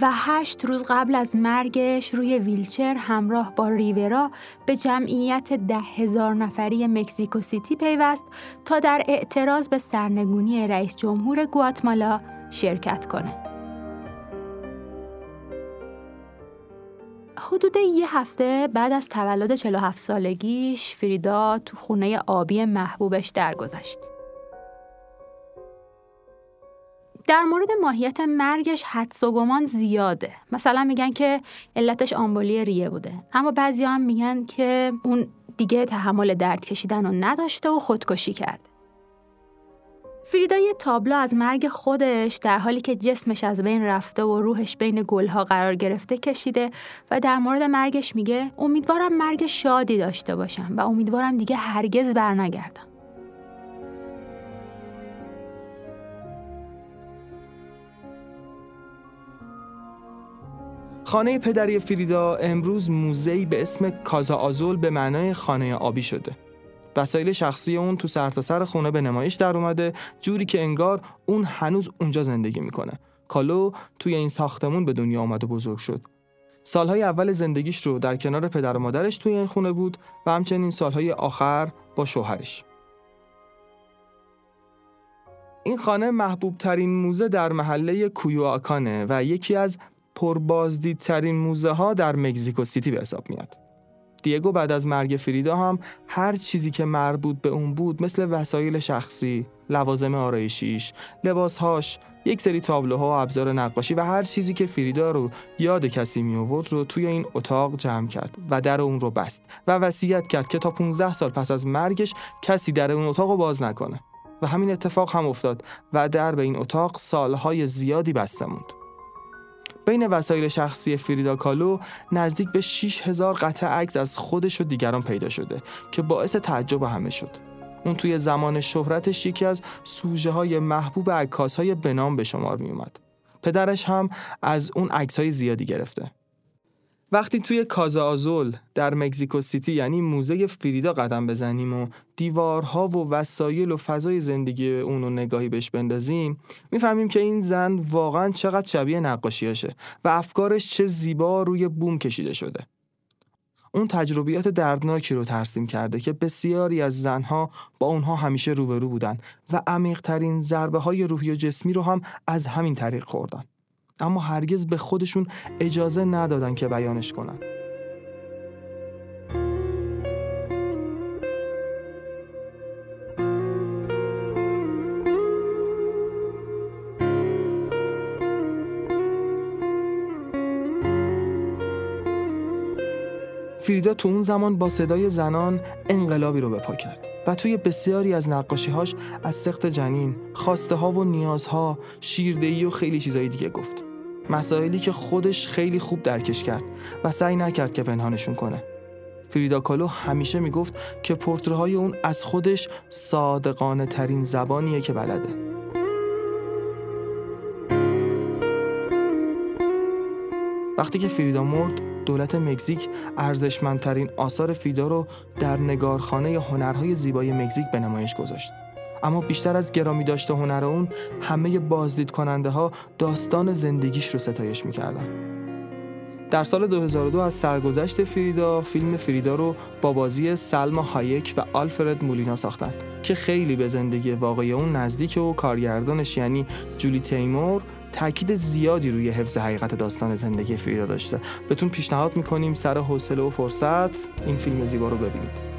و هشت روز قبل از مرگش روی ویلچر همراه با ریورا به جمعیت ده هزار نفری مکزیکو سیتی پیوست تا در اعتراض به سرنگونی رئیس جمهور گواتمالا شرکت کنه. حدود یه هفته بعد از تولد 47 سالگیش فریدا تو خونه آبی محبوبش درگذشت. در مورد ماهیت مرگش حدس و گمان زیاده. مثلا میگن که علتش آمبولی ریه بوده. اما بعضی هم میگن که اون دیگه تحمل درد کشیدن رو نداشته و خودکشی کرد. فریدا یه تابلو از مرگ خودش در حالی که جسمش از بین رفته و روحش بین گلها قرار گرفته کشیده و در مورد مرگش میگه امیدوارم مرگ شادی داشته باشم و امیدوارم دیگه هرگز برنگردم. خانه پدری فریدا امروز موزه‌ای به اسم کازا آزول به معنای خانه آبی شده. وسایل شخصی اون تو سرتاسر سر خونه به نمایش در اومده جوری که انگار اون هنوز اونجا زندگی می‌کنه. کالو توی این ساختمون به دنیا آمد و بزرگ شد. سالهای اول زندگیش رو در کنار پدر و مادرش توی این خونه بود و همچنین سالهای آخر با شوهرش. این خانه محبوب ترین موزه در محله کویواکانه و یکی از پربازدیدترین موزه ها در مکزیکو سیتی به حساب میاد. دیگو بعد از مرگ فریدا هم هر چیزی که مربوط به اون بود مثل وسایل شخصی، لوازم آرایشیش، لباسهاش، یک سری تابلوها و ابزار نقاشی و هر چیزی که فریدا رو یاد کسی می آورد رو توی این اتاق جمع کرد و در اون رو بست و وصیت کرد که تا 15 سال پس از مرگش کسی در اون اتاق رو باز نکنه و همین اتفاق هم افتاد و در به این اتاق سالهای زیادی بسته موند. بین وسایل شخصی فریدا کالو نزدیک به 6000 قطعه عکس از خودش و دیگران پیدا شده که باعث تعجب همه شد. اون توی زمان شهرتش یکی از سوژه های محبوب عکاس های بنام به شمار می اومد. پدرش هم از اون عکس های زیادی گرفته. وقتی توی کازازول در مکزیکو سیتی یعنی موزه فریدا قدم بزنیم و دیوارها و وسایل و فضای زندگی اون رو نگاهی بهش بندازیم می‌فهمیم که این زن واقعا چقدر شبیه نقاشیاشه و افکارش چه زیبا روی بوم کشیده شده. اون تجربیات دردناکی رو ترسیم کرده که بسیاری از زنها با اونها همیشه روبرو بودن و عمیقترین ضربه های روحی و جسمی رو هم از همین طریق خوردن. اما هرگز به خودشون اجازه ندادن که بیانش کنن فریدا تو اون زمان با صدای زنان انقلابی رو بپا کرد و توی بسیاری از نقاشیهاش از سخت جنین، خواسته ها و نیازها، شیردهی و خیلی چیزایی دیگه گفت. مسائلی که خودش خیلی خوب درکش کرد و سعی نکرد که پنهانشون کنه. فریدا کالو همیشه می‌گفت که پورترهای اون از خودش صادقانه ترین زبانیه که بلده. وقتی که فریدا مرد دولت مکزیک ارزشمندترین آثار فریدا رو در نگارخانه هنرهای زیبای مکزیک به نمایش گذاشت. اما بیشتر از گرامی داشته هنر اون همه بازدید کننده ها داستان زندگیش رو ستایش می‌کردن. در سال 2002 از سرگذشت فریدا فیلم فریدا رو با بازی سلما هایک و آلفرد مولینا ساختن که خیلی به زندگی واقعی اون نزدیک و کارگردانش یعنی جولی تیمور تاکید زیادی روی حفظ حقیقت داستان زندگی فریدا داشته. بهتون پیشنهاد می‌کنیم سر حوصله و فرصت این فیلم زیبا رو ببینید.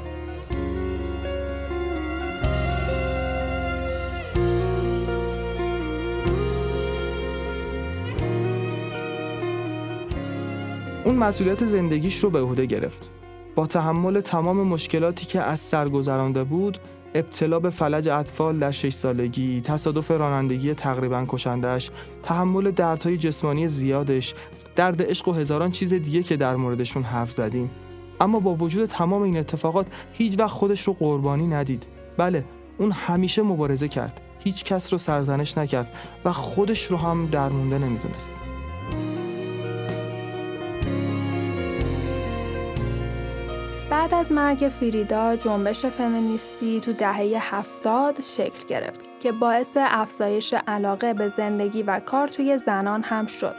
مسئولیت زندگیش رو به عهده گرفت. با تحمل تمام مشکلاتی که از سر گذرانده بود، ابتلا به فلج اطفال در 6 سالگی، تصادف رانندگی تقریبا کشندش، تحمل دردهای جسمانی زیادش، درد عشق و هزاران چیز دیگه که در موردشون حرف زدیم. اما با وجود تمام این اتفاقات هیچ وقت خودش رو قربانی ندید. بله، اون همیشه مبارزه کرد. هیچ کس رو سرزنش نکرد و خودش رو هم درمونده نمی‌دونست. بعد از مرگ فریدا جنبش فمینیستی تو دهه هفتاد شکل گرفت که باعث افزایش علاقه به زندگی و کار توی زنان هم شد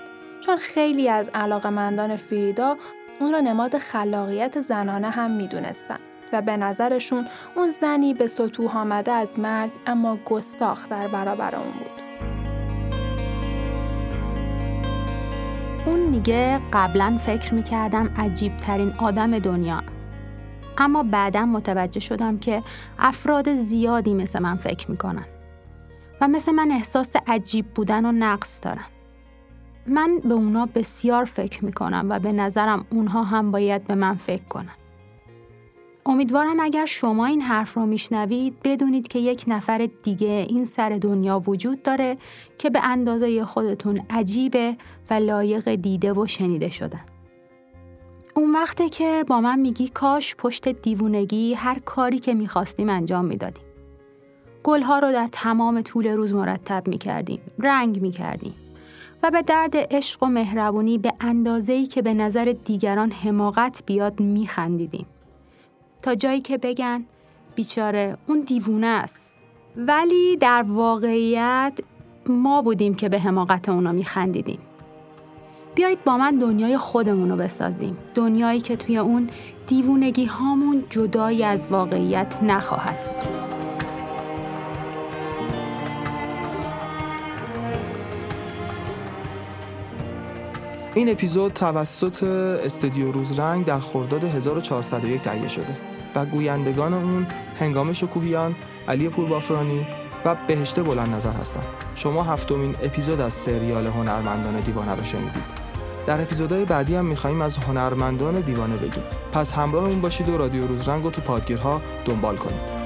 چون خیلی از علاقمندان فریدا اون رو نماد خلاقیت زنانه هم می‌دونستن و به نظرشون اون زنی به سطوح آمده از مرگ اما گستاخ در برابر اون بود. اون میگه قبلا فکر می‌کردم عجیب ترین آدم دنیا اما بعدا متوجه شدم که افراد زیادی مثل من فکر می‌کنن و مثل من احساس عجیب بودن و نقص دارن. من به اونا بسیار فکر می‌کنم و به نظرم اونها هم باید به من فکر کنن. امیدوارم اگر شما این حرف رو میشنوید بدونید که یک نفر دیگه این سر دنیا وجود داره که به اندازه خودتون عجیبه و لایق دیده و شنیده شدن. اون وقته که با من میگی کاش پشت دیوونگی هر کاری که می‌خواستیم انجام می‌دادیم. گلها رو در تمام طول روز مرتب می‌کردیم، رنگ می‌کردیم و به درد عشق و مهربونی به اندازه‌ای که به نظر دیگران حماقت بیاد میخندیدیم. تا جایی که بگن بیچاره اون دیوونه است. ولی در واقعیت ما بودیم که به حماقت اونا میخندیدیم. بیایید با من دنیای خودمون رو بسازیم دنیایی که توی اون دیوونگی هامون جدایی از واقعیت نخواهد این اپیزود توسط استودیو روزرنگ در خرداد 1401 تهیه شده و گویندگان اون هنگام شکوهیان، علی پوربافرانی و بهشت بلند نظر هستند. شما هفتمین اپیزود از سریال هنرمندان دیوانه رو شنیدید. در اپیزودهای بعدی هم میخواییم از هنرمندان دیوانه بگیم. پس همراه اون باشید و رادیو روزرنگ رو تو پادگیرها دنبال کنید.